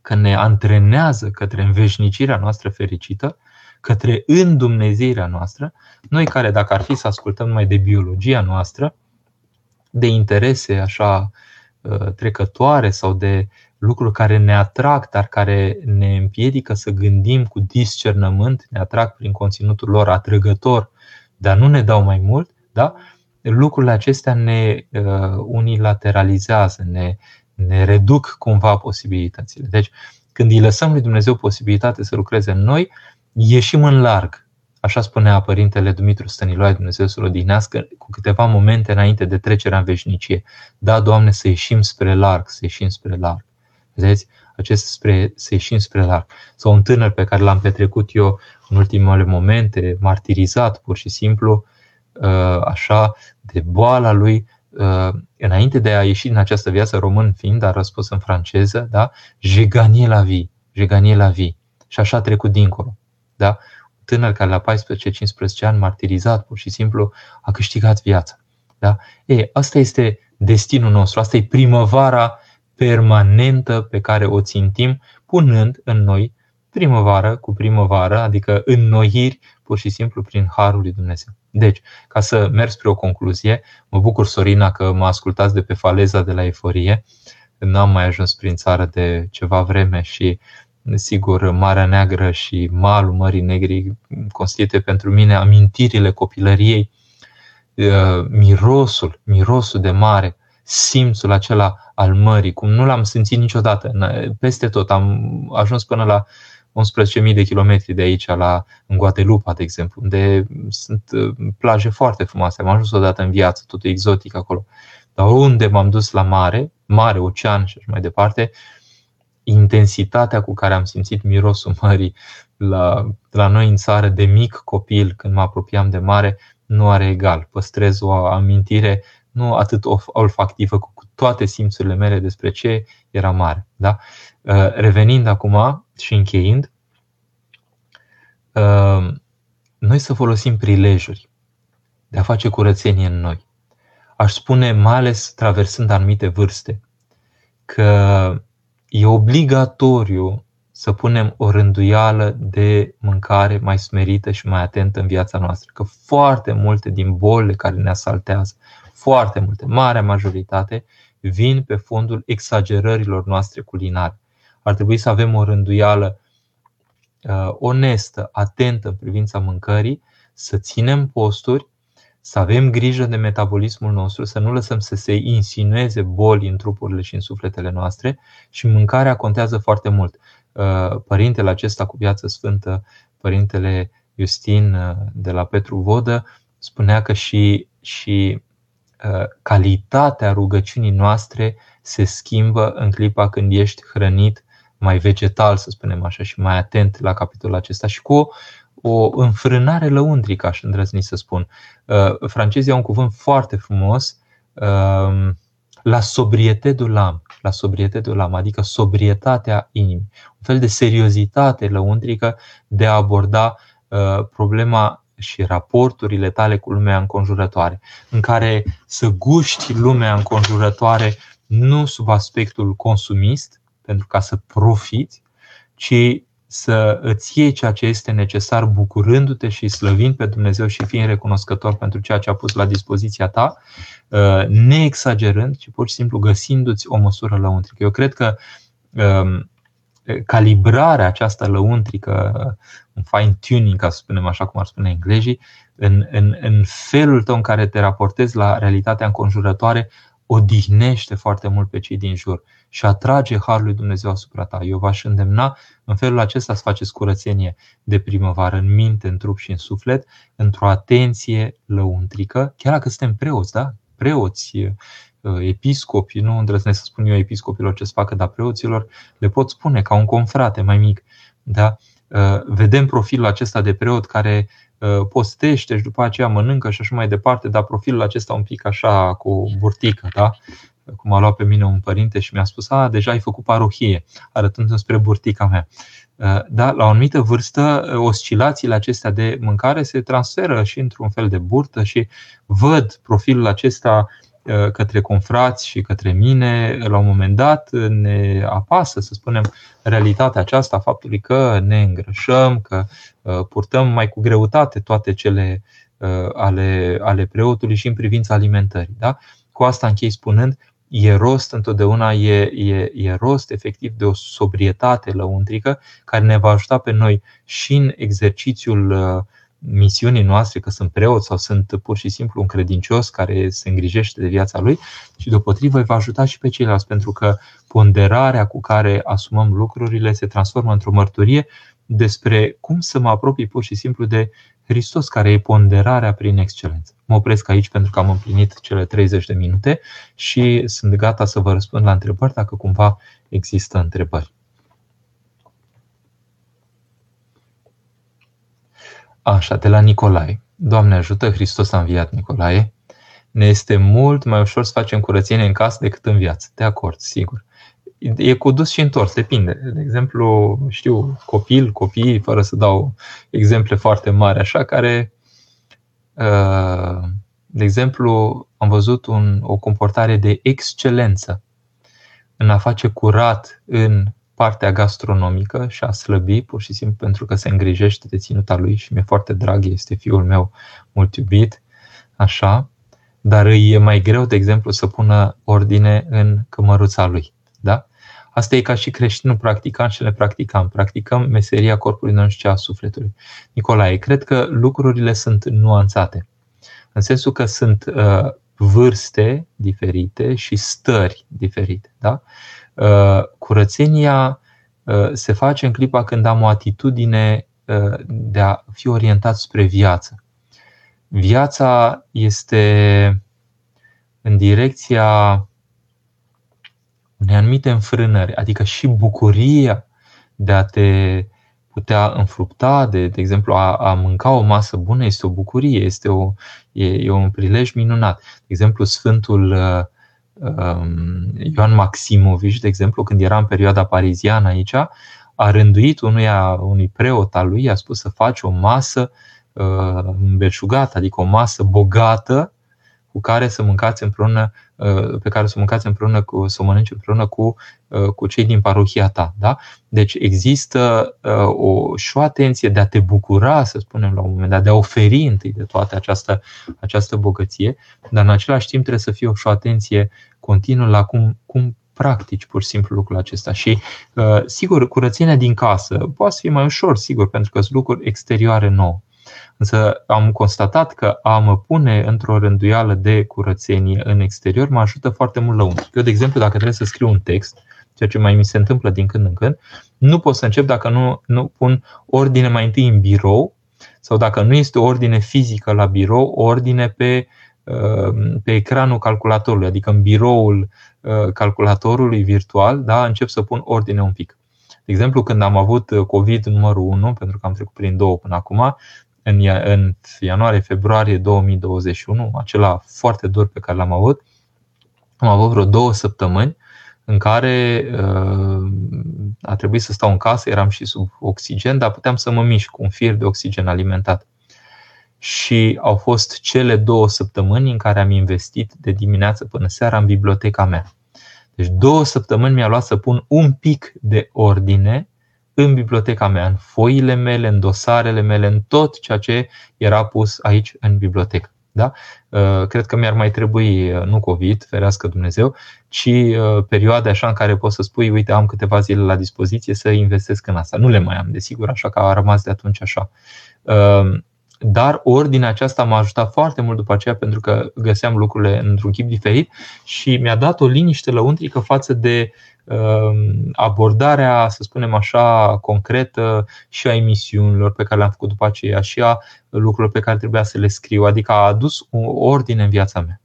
că ne antrenează către înveșnicirea noastră fericită, către îndumnezirea noastră, noi care dacă ar fi să ascultăm numai de biologia noastră, de interese așa uh, trecătoare sau de lucruri care ne atrag, dar care ne împiedică să gândim cu discernământ, ne atrag prin conținutul lor atrăgător, dar nu ne dau mai mult, da? lucrurile acestea ne uh, unilateralizează, ne, ne reduc cumva posibilitățile. Deci, când îi lăsăm lui Dumnezeu posibilitate să lucreze în noi, ieșim în larg. Așa spunea Părintele Dumitru Stăniloae, Dumnezeu să-l odihnească, cu câteva momente înainte de trecerea în veșnicie. Da, Doamne, să ieșim spre larg, să ieșim spre larg. Vedeți? Acest spre, să ieșim spre larg. Sau un tânăr pe care l-am petrecut eu în ultimele momente, martirizat pur și simplu, uh, așa, de boala lui, uh, înainte de a ieși din această viață român fiind, a răspuns în franceză, da? Je gagné la vie, je gagné la vie. Și așa a trecut dincolo. Da? tânăr care la 14-15 ani, martirizat pur și simplu, a câștigat viața. Da? E, asta este destinul nostru, asta e primăvara permanentă pe care o țintim, punând în noi primăvară cu primăvară, adică înnoiri pur și simplu prin Harul lui Dumnezeu. Deci, ca să merg spre o concluzie, mă bucur, Sorina, că mă ascultați de pe faleza de la Eforie. N-am mai ajuns prin țară de ceva vreme și Sigur, Marea Neagră și malul Mării Negri constituie pentru mine amintirile copilăriei, uh, mirosul, mirosul de mare, simțul acela al mării, cum nu l-am simțit niciodată. Peste tot am ajuns până la 11.000 de kilometri de aici, la, în Guadeloupe, de exemplu, unde sunt uh, plaje foarte frumoase. Am ajuns odată în viață, totul exotic acolo. Dar unde m-am dus la mare, mare, ocean și așa mai departe, intensitatea cu care am simțit mirosul mării la, la noi în țară de mic copil, când mă apropiam de mare, nu are egal. Păstrez o amintire nu atât olfactivă, cu toate simțurile mele despre ce era mare. Da? Uh, revenind acum și încheind, uh, noi să folosim prilejuri de a face curățenie în noi. Aș spune, mai ales traversând anumite vârste, că e obligatoriu să punem o rânduială de mâncare mai smerită și mai atentă în viața noastră. Că foarte multe din bolile care ne asaltează, foarte multe, marea majoritate, vin pe fondul exagerărilor noastre culinare. Ar trebui să avem o rânduială uh, onestă, atentă în privința mâncării, să ținem posturi să avem grijă de metabolismul nostru, să nu lăsăm să se insinueze boli în trupurile și în sufletele noastre și mâncarea contează foarte mult. Uh, părintele acesta cu viață sfântă, părintele Justin uh, de la Petru Vodă, spunea că și, și uh, calitatea rugăciunii noastre se schimbă în clipa când ești hrănit mai vegetal, să spunem așa, și mai atent la capitolul acesta și cu o o înfrânare lăuntrică, aș îndrăzni să spun. Uh, francezii au un cuvânt foarte frumos, um, la sobrieté du lam, la sobrieté du lam, adică sobrietatea inimii. Un fel de seriozitate lăuntrică de a aborda uh, problema și raporturile tale cu lumea înconjurătoare, în care să guști lumea înconjurătoare nu sub aspectul consumist, pentru ca să profiți, ci să îți iei ceea ce este necesar bucurându-te și slăvind pe Dumnezeu și fiind recunoscător pentru ceea ce a pus la dispoziția ta, uh, neexagerând, ci pur și simplu găsindu-ți o măsură lăuntrică. Eu cred că um, calibrarea aceasta lăuntrică, un fine-tuning, ca să spunem așa cum ar spune englezii, în, în, în felul tău în care te raportezi la realitatea înconjurătoare, odihnește foarte mult pe cei din jur și atrage Harul lui Dumnezeu asupra ta. Eu v-aș îndemna în felul acesta să faceți curățenie de primăvară în minte, în trup și în suflet, într-o atenție lăuntrică, chiar dacă suntem preoți, da? Preoți, episcopi, nu îndrăznesc să spun eu episcopilor ce să facă, dar preoților le pot spune ca un confrate mai mic. Da? Vedem profilul acesta de preot care postește și după aceea mănâncă și așa mai departe, dar profilul acesta un pic așa cu burtică, da? cum a luat pe mine un părinte și mi-a spus, a, deja ai făcut parohie, arătându-mi spre burtica mea. Uh, da, la o anumită vârstă, uh, oscilațiile acestea de mâncare se transferă și într-un fel de burtă și văd profilul acesta uh, către confrați și către mine, la un moment dat ne apasă, să spunem, realitatea aceasta a faptului că ne îngrășăm, că purtăm mai cu greutate toate cele ale, ale preotului și în privința alimentării. Da? Cu asta închei spunând, e rost întotdeauna, e, e, e rost efectiv de o sobrietate lăuntrică care ne va ajuta pe noi și în exercițiul uh, misiunii noastre, că sunt preot sau sunt pur și simplu un credincios care se îngrijește de viața lui și deopotrivă îi va ajuta și pe ceilalți, pentru că ponderarea cu care asumăm lucrurile se transformă într-o mărturie despre cum să mă apropii pur și simplu de Hristos care e ponderarea prin excelență. Mă opresc aici pentru că am împlinit cele 30 de minute și sunt gata să vă răspund la întrebări dacă cumva există întrebări. Așa, de la Nicolae. Doamne ajută, Hristos a înviat Nicolae. Ne este mult mai ușor să facem curățenie în casă decât în viață. De acord, sigur. E cu dus și întors, depinde. De exemplu, știu, copil, copii, fără să dau exemple foarte mari, așa, care, uh, de exemplu, am văzut un, o comportare de excelență în a face curat în partea gastronomică și a slăbi pur și simplu pentru că se îngrijește de ținuta lui și mi-e foarte drag, este fiul meu mult iubit, așa, dar îi e mai greu, de exemplu, să pună ordine în cămăruța lui. Da? Asta e ca și creștinul practicant și le practicam. Practicăm meseria corpului nostru și a sufletului. Nicolae, cred că lucrurile sunt nuanțate. În sensul că sunt uh, vârste diferite și stări diferite. Da? Uh, curățenia uh, se face în clipa când am o atitudine uh, de a fi orientat spre viață. Viața este în direcția unei anumite înfrânări, adică și bucuria de a te putea înfrupta, de, de exemplu, a, a mânca o masă bună este o bucurie, este o, e, e un prilej minunat. De exemplu, Sfântul uh, um, Ioan Maximovici, de exemplu, când era în perioada pariziană aici, a rânduit unuia, unui preot al lui, a spus să faci o masă uh, îmbelșugată, adică o masă bogată, cu care să mâncați împreună, uh, pe care să mâncați împreună cu, să o mănânci împreună cu, uh, cu cei din parohia ta. Da? Deci există uh, o, și o atenție de a te bucura, să spunem la un moment dat, de a oferi întâi de toate această, această bogăție, dar în același timp trebuie să fie și o atenție continuă la cum, cum practici pur și simplu lucrul acesta. Și, sigur, curățenia din casă poate fi mai ușor, sigur, pentru că sunt lucruri exterioare nouă. Însă am constatat că a mă pune într-o rânduială de curățenie în exterior mă ajută foarte mult la un. Eu, de exemplu, dacă trebuie să scriu un text, ceea ce mai mi se întâmplă din când în când, nu pot să încep dacă nu, nu pun ordine mai întâi în birou sau dacă nu este o ordine fizică la birou, o ordine pe, uh, pe ecranul calculatorului, adică în biroul uh, calculatorului virtual, da, încep să pun ordine un pic. De exemplu, când am avut COVID numărul 1, pentru că am trecut prin două până acum, în, în ianuarie-februarie 2021, acela foarte dur pe care l-am avut, am avut vreo două săptămâni în care uh, a trebuit să stau în casă, eram și sub oxigen, dar puteam să mă mișc cu un fir de oxigen alimentat. Și au fost cele două săptămâni în care am investit de dimineață până seara în biblioteca mea. Deci două săptămâni mi-a luat să pun un pic de ordine în biblioteca mea, în foile mele, în dosarele mele, în tot ceea ce era pus aici în bibliotecă. Da? Uh, cred că mi-ar mai trebui, uh, nu COVID, ferească Dumnezeu, ci uh, perioade așa în care poți să spui, uite, am câteva zile la dispoziție să investesc în asta. Nu le mai am, desigur, așa că a rămas de atunci așa. Dar ordinea aceasta m-a ajutat foarte mult după aceea pentru că găseam lucrurile într-un chip diferit și mi-a dat o liniște lăuntrică față de Um, abordarea, să spunem așa, concretă și a emisiunilor pe care le-am făcut după aceea și a lucrurilor pe care trebuia să le scriu, adică a adus o ordine în viața mea.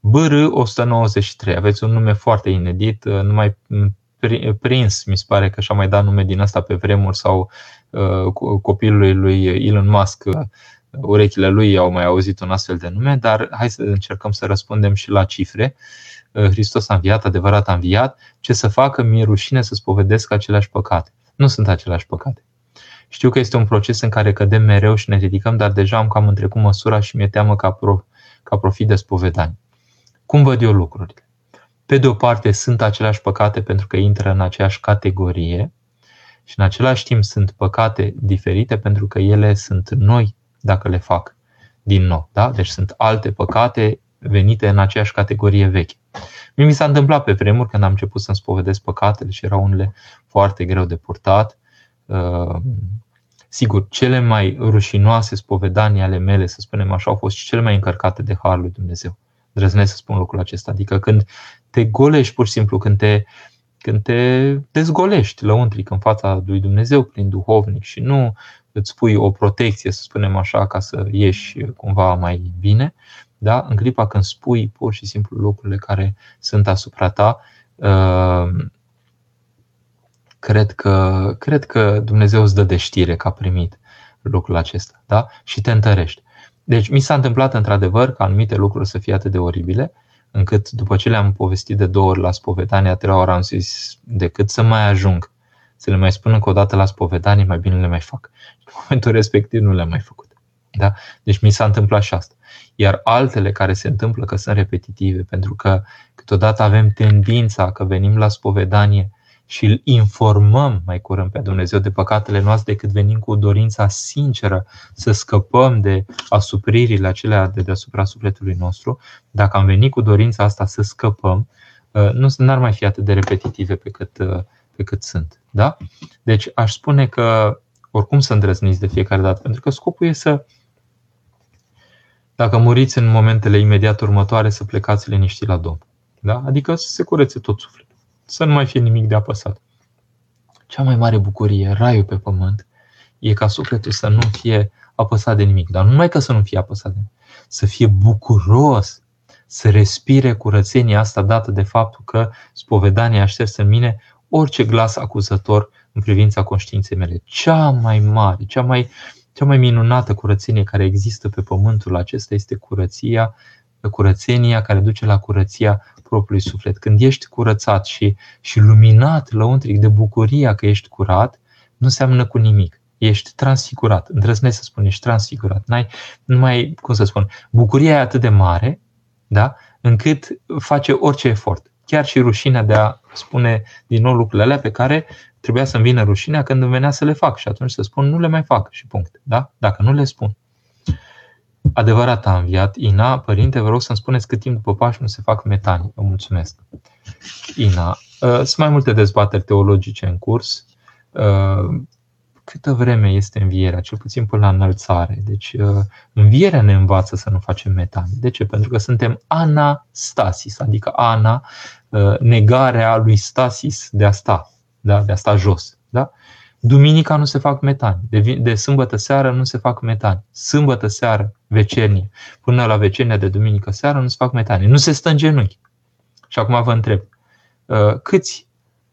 BR 193, aveți un nume foarte inedit, uh, numai prins, mi se pare că și-a mai dat nume din asta pe vremuri sau uh, copilului lui Elon Musk, uh, urechile lui au mai auzit un astfel de nume, dar hai să încercăm să răspundem și la cifre. Uh, Uh, Hristos a înviat, adevărat a înviat, ce să facă, mi-e rușine să spovedesc aceleași păcate. Nu sunt aceleași păcate. Știu că este un proces în care cădem mereu și ne ridicăm, dar deja am cam întrecut măsura și mi-e teamă ca, pro, ca profit de spovedani. Cum văd eu lucrurile? Pe de o parte sunt aceleași păcate pentru că intră în aceeași categorie și în același timp sunt păcate diferite pentru că ele sunt noi dacă le fac din nou. Da? Deci sunt alte păcate venite în aceeași categorie veche. Mie mi s-a întâmplat pe vremuri când am început să-mi spovedesc păcatele și erau unele foarte greu de purtat. Uh, sigur, cele mai rușinoase spovedanii ale mele, să spunem așa, au fost și cele mai încărcate de Harul lui Dumnezeu. Drăznesc să spun lucrul acesta. Adică când te golești pur și simplu, când te când te dezgolești lăuntric în fața lui Dumnezeu prin duhovnic și nu îți pui o protecție, să spunem așa, ca să ieși cumva mai bine, da? în clipa când spui pur și simplu lucrurile care sunt asupra ta, uh, cred că, cred că Dumnezeu îți dă de știre că a primit lucrul acesta da? și te întărește. Deci mi s-a întâmplat într-adevăr ca anumite lucruri să fie atât de oribile, încât după ce le-am povestit de două ori la spovedanie, a treia oară am zis, decât să mai ajung să le mai spun încă o dată la spovedanie, mai bine le mai fac. În momentul respectiv nu le-am mai făcut. Da? Deci mi s-a întâmplat și asta. Iar altele care se întâmplă că sunt repetitive, pentru că câteodată avem tendința că venim la spovedanie și îl informăm mai curând pe Dumnezeu de păcatele noastre decât venim cu dorința sinceră să scăpăm de asupririle acelea de deasupra sufletului nostru, dacă am venit cu dorința asta să scăpăm, uh, nu n-ar mai fi atât de repetitive pe cât, uh, pe cât sunt. Da? Deci aș spune că oricum să îndrăzniți de fiecare dată, pentru că scopul e să, dacă muriți în momentele imediat următoare, să plecați liniștit la Domn. Da? Adică să se curețe tot sufletul să nu mai fie nimic de apăsat. Cea mai mare bucurie, raiul pe pământ, e ca sufletul să nu fie apăsat de nimic. Dar nu numai că să nu fie apăsat de nimic, să fie bucuros, să respire curățenia asta dată de faptul că spovedania a șters în mine orice glas acuzător în privința conștiinței mele. Cea mai mare, cea mai, cea mai minunată curățenie care există pe pământul acesta este curăția, curățenia care duce la curăția propriului suflet. Când ești curățat și, și luminat lăuntric de bucuria că ești curat, nu seamănă cu nimic. Ești transfigurat. Îndrăznesc să spun, ești transfigurat. N-ai, nu mai, cum să spun, bucuria e atât de mare, da? încât face orice efort. Chiar și rușinea de a spune din nou lucrurile alea pe care trebuia să-mi vină rușinea când îmi venea să le fac și atunci să spun nu le mai fac și punct. Da? Dacă nu le spun adevărat a înviat. Ina, părinte, vă rog să-mi spuneți cât timp după Paști nu se fac metanii. Vă mulțumesc. Ina, uh, sunt mai multe dezbateri teologice în curs. Uh, câtă vreme este învierea, cel puțin până la înălțare. Deci uh, învierea ne învață să nu facem metanii. De ce? Pentru că suntem anastasis, adică ana, negarea lui stasis de a sta, da? de a sta jos. Da? Duminica nu se fac metani. De, de sâmbătă seară nu se fac metani. Sâmbătă seară, vecernie, până la vecernia de duminică seară nu se fac metani. Nu se stă în genunchi. Și acum vă întreb, uh, câți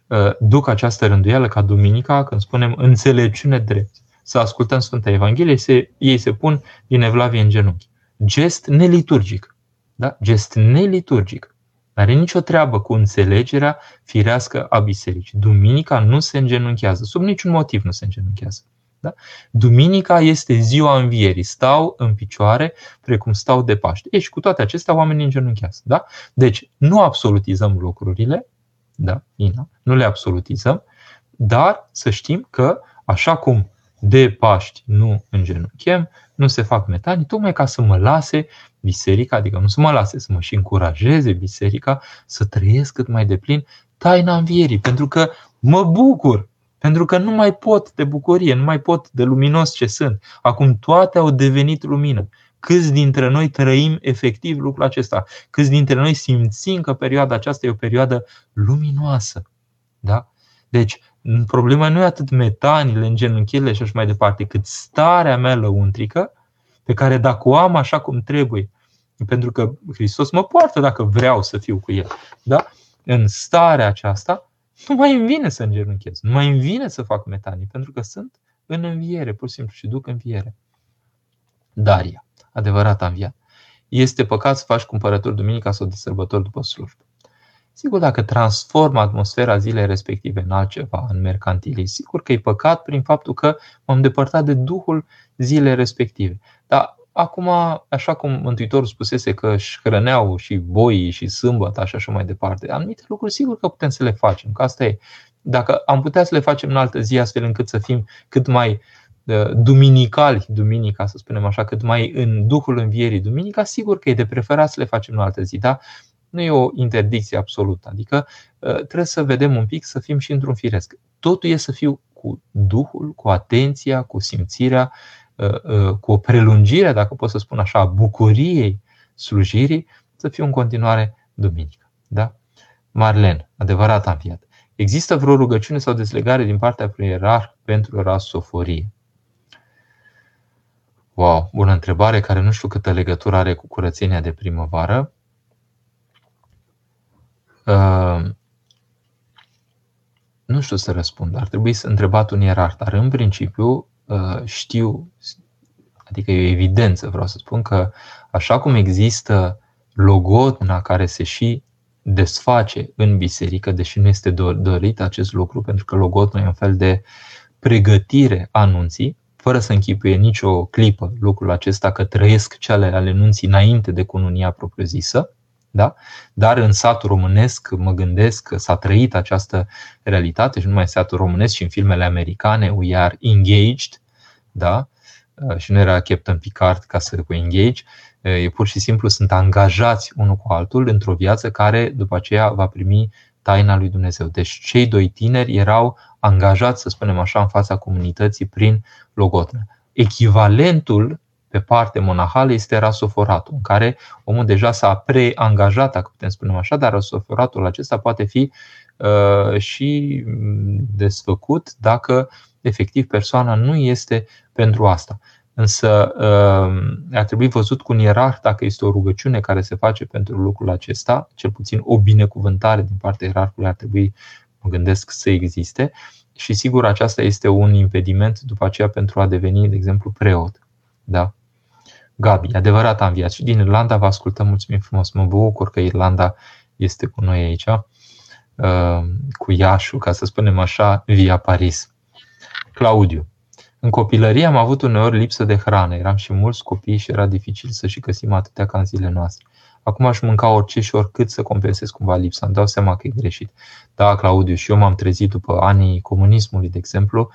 uh, duc această rânduială ca duminica când spunem înțelepciune drept? Să ascultăm Sfânta Evanghelie, se, ei se pun din evlavie în genunchi. Gest neliturgic. Da? Gest neliturgic. N-are nicio treabă cu înțelegerea firească a bisericii. Duminica nu se îngenunchează, sub niciun motiv nu se îngenunchează. Da? Duminica este ziua învierii. Stau în picioare precum stau de Paște. Ei, și cu toate acestea oamenii îngenunchează. Da? Deci, nu absolutizăm lucrurile, da, Ina, nu le absolutizăm, dar să știm că, așa cum de Paști nu îngenunchem, nu se fac metanii, tocmai ca să mă lase biserica, adică nu să mă lase, să mă și încurajeze biserica să trăiesc cât mai deplin taina învierii, pentru că mă bucur, pentru că nu mai pot de bucurie, nu mai pot de luminos ce sunt. Acum toate au devenit lumină. Câți dintre noi trăim efectiv lucrul acesta? Câți dintre noi simțim că perioada aceasta e o perioadă luminoasă? Da? Deci, problema nu e atât metanile, îngenunchiile și așa mai departe, cât starea mea lăuntrică pe care dacă o am așa cum trebuie, pentru că Hristos mă poartă dacă vreau să fiu cu El, da? în starea aceasta, nu mai îmi vine să îngenunchez, nu mai îmi vine să fac metanii, pentru că sunt în înviere, pur și simplu, și duc înviere. Daria, adevărat înviat. Este păcat să faci cumpărături duminica sau de sărbători după slujbă. Sigur, dacă transform atmosfera zilei respective în altceva, în mercantilism, sigur că e păcat prin faptul că m-am depărtat de Duhul zilei respective. Dar acum, așa cum Mântuitorul spusese că își hrăneau și boii și sâmbătă și așa mai departe, anumite lucruri sigur că putem să le facem, că asta e. Dacă am putea să le facem în altă zi astfel încât să fim cât mai uh, duminicali, duminica, să spunem așa, cât mai în Duhul Învierii duminica, sigur că e de preferat să le facem în altă zi, dar nu e o interdicție absolută. Adică uh, trebuie să vedem un pic, să fim și într-un firesc. Totul e să fiu cu Duhul, cu atenția, cu simțirea, uh, uh, cu o prelungire, dacă pot să spun așa, a bucuriei slujirii, să fiu în continuare duminică. Da? Marlen, adevărat am fiat. Există vreo rugăciune sau dezlegare din partea ierarh pentru rasoforie? Wow, bună întrebare care nu știu câtă legătură are cu curățenia de primăvară. Uh, nu știu să răspund, ar trebui să întrebat un ierarh, dar în principiu uh, știu, adică e o evidență, vreau să spun că așa cum există logodna care se și desface în biserică, deși nu este dorit acest lucru, pentru că logodna e un fel de pregătire a nunții, fără să închipuie nicio clipă lucrul acesta că trăiesc cele ale nunții înainte de cununia propriu-zisă, da? Dar în satul românesc mă gândesc că s-a trăit această realitate și nu numai în satul românesc, și în filmele americane, we are engaged, da? și nu era Captain Picard ca să cu engage, e pur și simplu sunt angajați unul cu altul într-o viață care după aceea va primi taina lui Dumnezeu. Deci cei doi tineri erau angajați, să spunem așa, în fața comunității prin logotă. Echivalentul pe parte monahală este rasoforatul, în care omul deja s-a preangajat, dacă putem spune așa, dar rasoforatul acesta poate fi uh, și desfăcut dacă efectiv persoana nu este pentru asta. Însă uh, ar trebui văzut cu un ierarh dacă este o rugăciune care se face pentru lucrul acesta, cel puțin o binecuvântare din partea ierarhului ar trebui, mă gândesc, să existe. Și sigur, aceasta este un impediment după aceea pentru a deveni, de exemplu, preot. Da? Gabi, adevărat am viață. Și din Irlanda vă ascultăm, mulțumim frumos. Mă bucur că Irlanda este cu noi aici, uh, cu Iașu, ca să spunem așa, via Paris. Claudiu, în copilărie am avut uneori lipsă de hrană, eram și mulți copii și era dificil să și găsim atâtea ca în zilele noastre. Acum aș mânca orice și oricât să compensez cumva lipsa. Îmi dau seama că e greșit. Da, Claudiu, și eu m-am trezit după anii comunismului, de exemplu,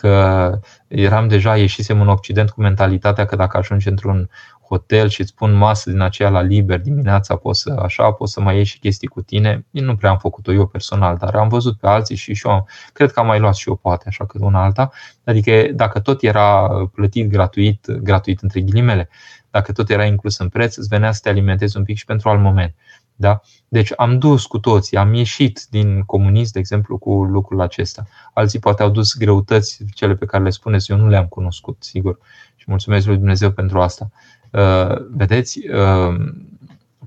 că eram deja, ieșisem în Occident cu mentalitatea că dacă ajungi într-un hotel și îți pun masă din aceea la liber dimineața, poți să așa, poți să mai ieși și chestii cu tine. Nu prea am făcut-o eu personal, dar am văzut pe alții și și eu am, cred că am mai luat și eu poate așa că una alta. Adică dacă tot era plătit gratuit, gratuit între ghilimele, dacă tot era inclus în preț, îți venea să te alimentezi un pic și pentru alt moment. Da? Deci am dus cu toții, am ieșit din comunism, de exemplu, cu lucrul acesta. Alții poate au dus greutăți, cele pe care le spuneți, eu nu le-am cunoscut, sigur. Și mulțumesc lui Dumnezeu pentru asta. Uh, vedeți, uh,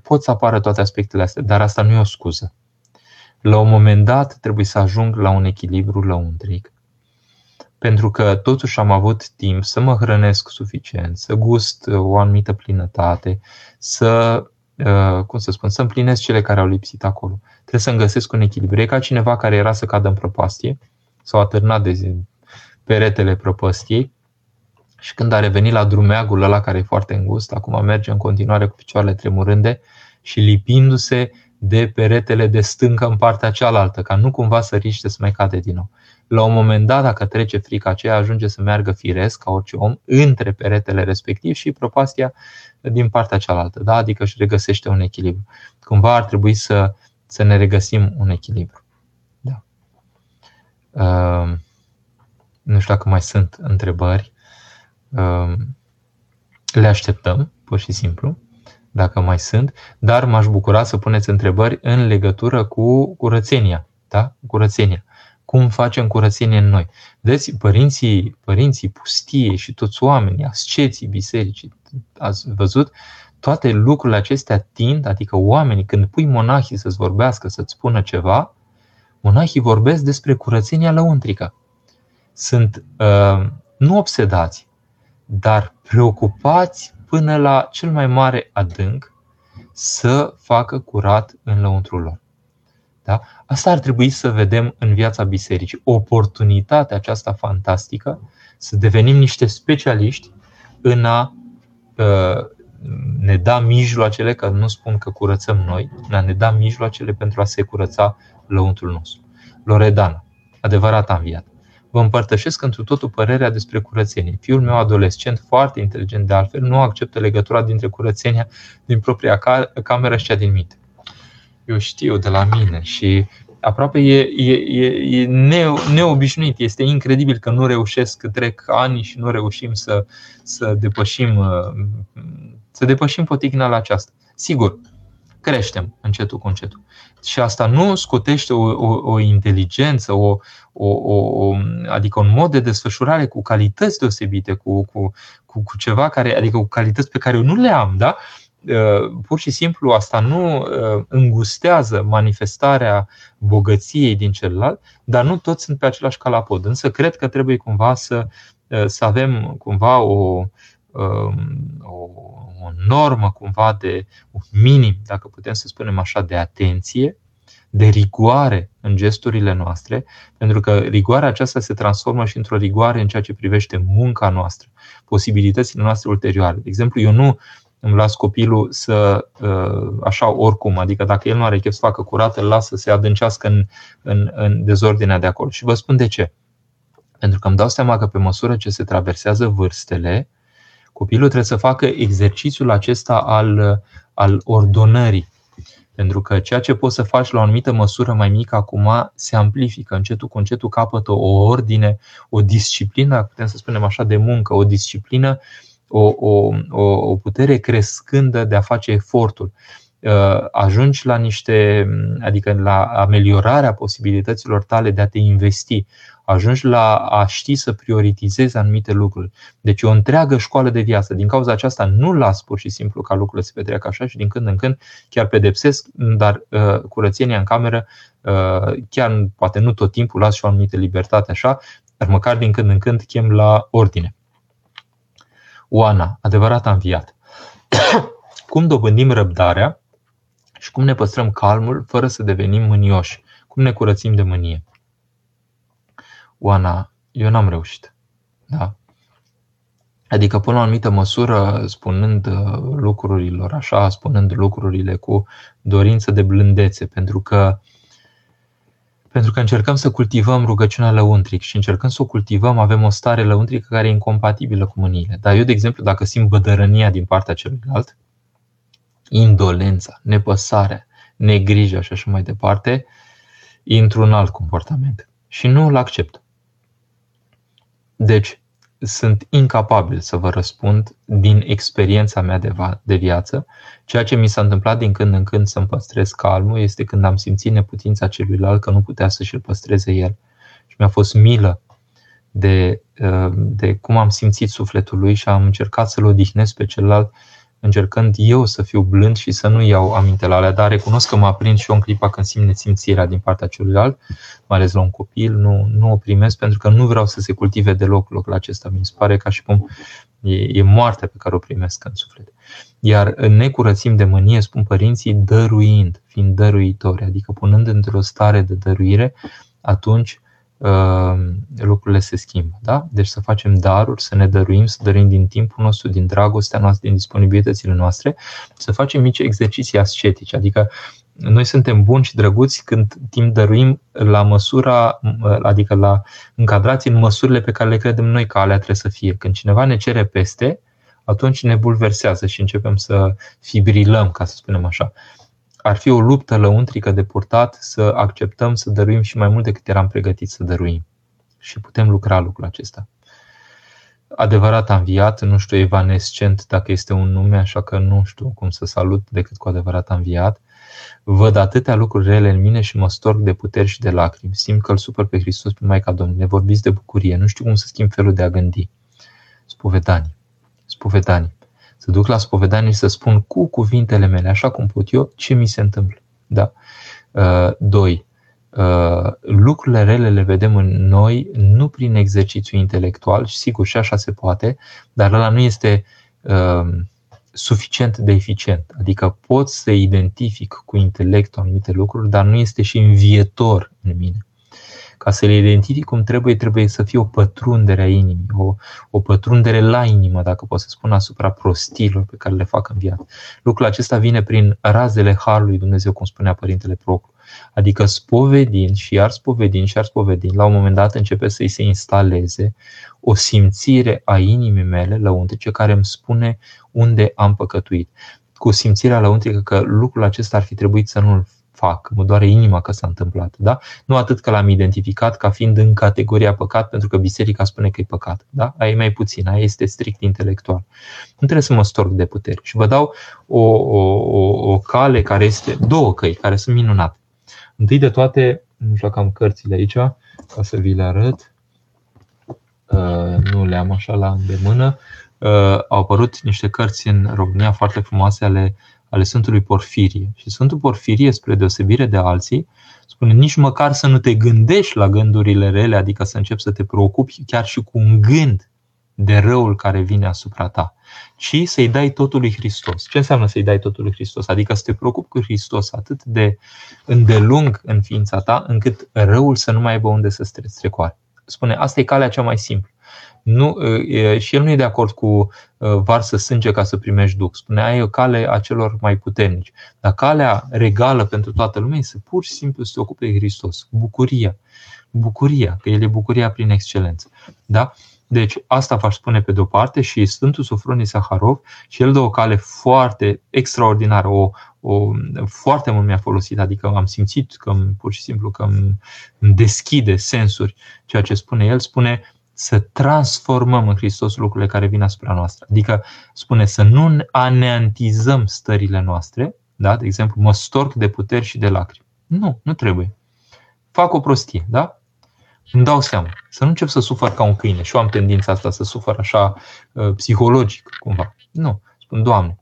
pot să apară toate aspectele astea, dar asta nu e o scuză. La un moment dat trebuie să ajung la un echilibru lăuntric. Pentru că totuși am avut timp să mă hrănesc suficient, să gust o anumită plinătate, să Uh, cum să spun, să împlinesc cele care au lipsit acolo. Trebuie să-mi găsesc un echilibru. E ca cineva care era să cadă în prăpastie sau a târnat de peretele prăpastiei și când a revenit la drumeagul ăla care e foarte îngust, acum merge în continuare cu picioarele tremurânde și lipindu-se de peretele de stâncă în partea cealaltă, ca nu cumva să riște să mai cade din nou. La un moment dat, dacă trece frica aceea, ajunge să meargă firesc, ca orice om, între peretele respectiv și propastia din partea cealaltă, da? adică își regăsește un echilibru. Cumva ar trebui să, să ne regăsim un echilibru. Da. Uh, nu știu dacă mai sunt întrebări. Uh, le așteptăm, pur și simplu, dacă mai sunt, dar m-aș bucura să puneți întrebări în legătură cu curățenia. Da? Curățenia cum facem curățenie în noi. Vedeți, părinții, părinții pustie și toți oamenii, asceții bisericii, ați văzut, toate lucrurile acestea tind, adică oamenii, când pui monahii să-ți vorbească, să-ți spună ceva, monahii vorbesc despre curățenia lăuntrică. Sunt uh, nu obsedați, dar preocupați până la cel mai mare adânc să facă curat în lăuntrul lor. Da? Asta ar trebui să vedem în viața bisericii. Oportunitatea aceasta fantastică să devenim niște specialiști în a uh, ne da mijloacele, că nu spun că curățăm noi, în a ne da mijloacele pentru a se curăța lăuntul nostru. Loredana, adevărat am viat. Vă împărtășesc întru totul părerea despre curățenie. Fiul meu adolescent, foarte inteligent de altfel, nu acceptă legătura dintre curățenia din propria cameră și cea din minte eu știu de la mine și aproape e, e, e, e neobișnuit. Este incredibil că nu reușesc, că trec ani și nu reușim să, să depășim să depășim poticna la aceasta. Sigur, creștem încetul cu încetul. Și asta nu scotește o, o, o inteligență, o, o, o, adică un mod de desfășurare cu calități deosebite, cu, cu, cu, cu ceva care, adică cu calități pe care eu nu le am, da? Uh, pur și simplu asta nu uh, îngustează manifestarea bogăției din celălalt, dar nu toți sunt pe același calapod. Însă cred că trebuie cumva să, uh, să avem cumva o, um, o, o normă cumva de un minim, dacă putem să spunem așa, de atenție, de rigoare în gesturile noastre, pentru că rigoarea aceasta se transformă și într-o rigoare în ceea ce privește munca noastră, posibilitățile noastre ulterioare. De exemplu, eu nu îmi las copilul să, uh, așa oricum, adică dacă el nu are chef să facă curat, îl las să se adâncească în, în, în dezordinea de acolo. Și vă spun de ce. Pentru că îmi dau seama că pe măsură ce se traversează vârstele, copilul trebuie să facă exercițiul acesta al, al ordonării. Pentru că ceea ce poți să faci la o anumită măsură mai mică acum se amplifică. Încetul cu încetul capătă o ordine, o disciplină, putem să spunem așa, de muncă, o disciplină uh, o, o, o putere crescândă de a face efortul. Uh, ajungi la niște, adică la ameliorarea posibilităților tale de a te investi, ajungi la a ști să prioritizezi anumite lucruri. Deci o întreagă școală de viață. Din cauza aceasta nu las pur și simplu ca lucrurile să petreacă așa și din când în când chiar pedepsesc, dar uh, curățenia în cameră, uh, chiar poate nu tot timpul las și o anumită libertate așa, dar măcar din când în când chem la ordine. Oana, adevărat înviat. cum dobândim răbdarea și cum ne păstrăm calmul fără să devenim mânioși? Cum ne curățim de mânie? Oana, eu n-am reușit. Da? Adică, până la o anumită măsură, spunând uh, lucrurilor așa, spunând lucrurile cu dorință de blândețe, pentru că pentru că încercăm să cultivăm rugăciunea lăuntric și încercând să o cultivăm, avem o stare lăuntrică care e incompatibilă cu mâniile. Dar eu, de exemplu, dacă simt bădărănia din partea celuilalt, indolența, nepăsarea, negrija și așa mai departe, intru în alt comportament și nu îl accept. Deci, sunt incapabil să vă răspund din experiența mea de, va- de viață. Ceea ce mi s-a întâmplat din când în când să-mi păstrez calmul este când am simțit neputința celuilalt că nu putea să-și-l păstreze el. Și mi-a fost milă de, uh, de cum am simțit sufletul lui și am încercat să-l odihnesc pe celălalt încercând eu să fiu blând și să nu iau aminte la alea, dar recunosc că mă aprind și eu în clipa când simt nesimțirea din partea celuilalt, mai ales la un copil, nu, nu o primesc pentru că nu vreau să se cultive deloc locul acesta. Mi se pare ca și cum e, e moartea pe care o primesc în suflet. Iar ne curățim de mânie, spun părinții, dăruind, fiind dăruitori, adică punând într-o stare de dăruire, atunci Uh, lucrurile se schimbă. Da? Deci să facem daruri, să ne dăruim, să dăruim din timpul nostru, din dragostea noastră, din disponibilitățile noastre, să facem mici exerciții ascetice, adică noi suntem buni și drăguți când timp dăruim la măsura, adică la încadrați în măsurile pe care le credem noi că alea trebuie să fie. Când cineva ne cere peste, atunci ne bulversează și începem să fibrilăm, ca să spunem așa ar fi o luptă lăuntrică de purtat să acceptăm să dăruim și mai mult decât eram pregătiți să dăruim. Și putem lucra lucrul acesta. Adevărat a înviat, nu știu evanescent dacă este un nume, așa că nu știu cum să salut decât cu adevărat a înviat. Văd atâtea lucruri rele în mine și mă storc de puteri și de lacrimi. Simt că îl supăr pe Hristos pe Maica Domnului. Ne vorbiți de bucurie. Nu știu cum să schimb felul de a gândi. Spovedanii. Spovedanii să duc la spovedanie și să spun cu cuvintele mele, așa cum pot eu, ce mi se întâmplă. Da. Uh, doi, uh, lucrurile rele le vedem în noi nu prin exercițiu intelectual și sigur și așa se poate, dar ăla nu este uh, suficient de eficient. Adică pot să identific cu intelectul anumite lucruri, dar nu este și învietor în mine ca să le identific cum trebuie, trebuie să fie o pătrundere a inimii, o, o pătrundere la inimă, dacă pot să spun, asupra prostilor pe care le fac în viață. Lucrul acesta vine prin razele Harului Dumnezeu, cum spunea Părintele Proclu. Adică spovedind și iar spovedind și iar spovedind, la un moment dat începe să-i se instaleze o simțire a inimii mele lăuntrice care îmi spune unde am păcătuit. Cu simțirea lăuntrică că lucrul acesta ar fi trebuit să nu-l fac, mă doare inima că s-a întâmplat. Da? Nu atât că l-am identificat ca fiind în categoria păcat, pentru că biserica spune că e păcat. Da? Aia e mai puțin, aia este strict intelectual. Nu trebuie să mă storc de putere. Și vă dau o, o, o, o cale care este, două căi care sunt minunate. Întâi de toate, nu știu dacă am cărțile aici, ca să vi le arăt. Uh, nu le am așa la îndemână. Uh, au apărut niște cărți în România foarte frumoase ale, ale Sfântului Porfirie. Și Sfântul Porfirie, spre deosebire de alții, spune nici măcar să nu te gândești la gândurile rele, adică să începi să te preocupi chiar și cu un gând de răul care vine asupra ta, ci să-i dai totul lui Hristos. Ce înseamnă să-i dai totul lui Hristos? Adică să te preocupi cu Hristos atât de îndelung în ființa ta, încât răul să nu mai aibă unde să strecoare. Spune, asta e calea cea mai simplă. Nu, e, și el nu e de acord cu varsă sânge ca să primești duc. Spune, ai o cale a celor mai puternici. Dar calea regală pentru toată lumea este pur și simplu să te ocupe de Hristos. Bucuria. Bucuria, că El e bucuria prin excelență. Da? Deci asta v-aș spune pe de-o parte și Sfântul Sofronie Saharov și el dă o cale foarte extraordinară, o, o, foarte mult mi-a folosit, adică am simțit că pur și simplu că îmi deschide sensuri ceea ce spune el, spune să transformăm în Hristos lucrurile care vin asupra noastră. Adică spune să nu aneantizăm stările noastre, da? de exemplu, mă storc de puteri și de lacrimi. Nu, nu trebuie. Fac o prostie, da? îmi dau seama. Să nu încep să sufăr ca un câine. Și eu am tendința asta să sufăr așa uh, psihologic, cumva. Nu. Spun, Doamne,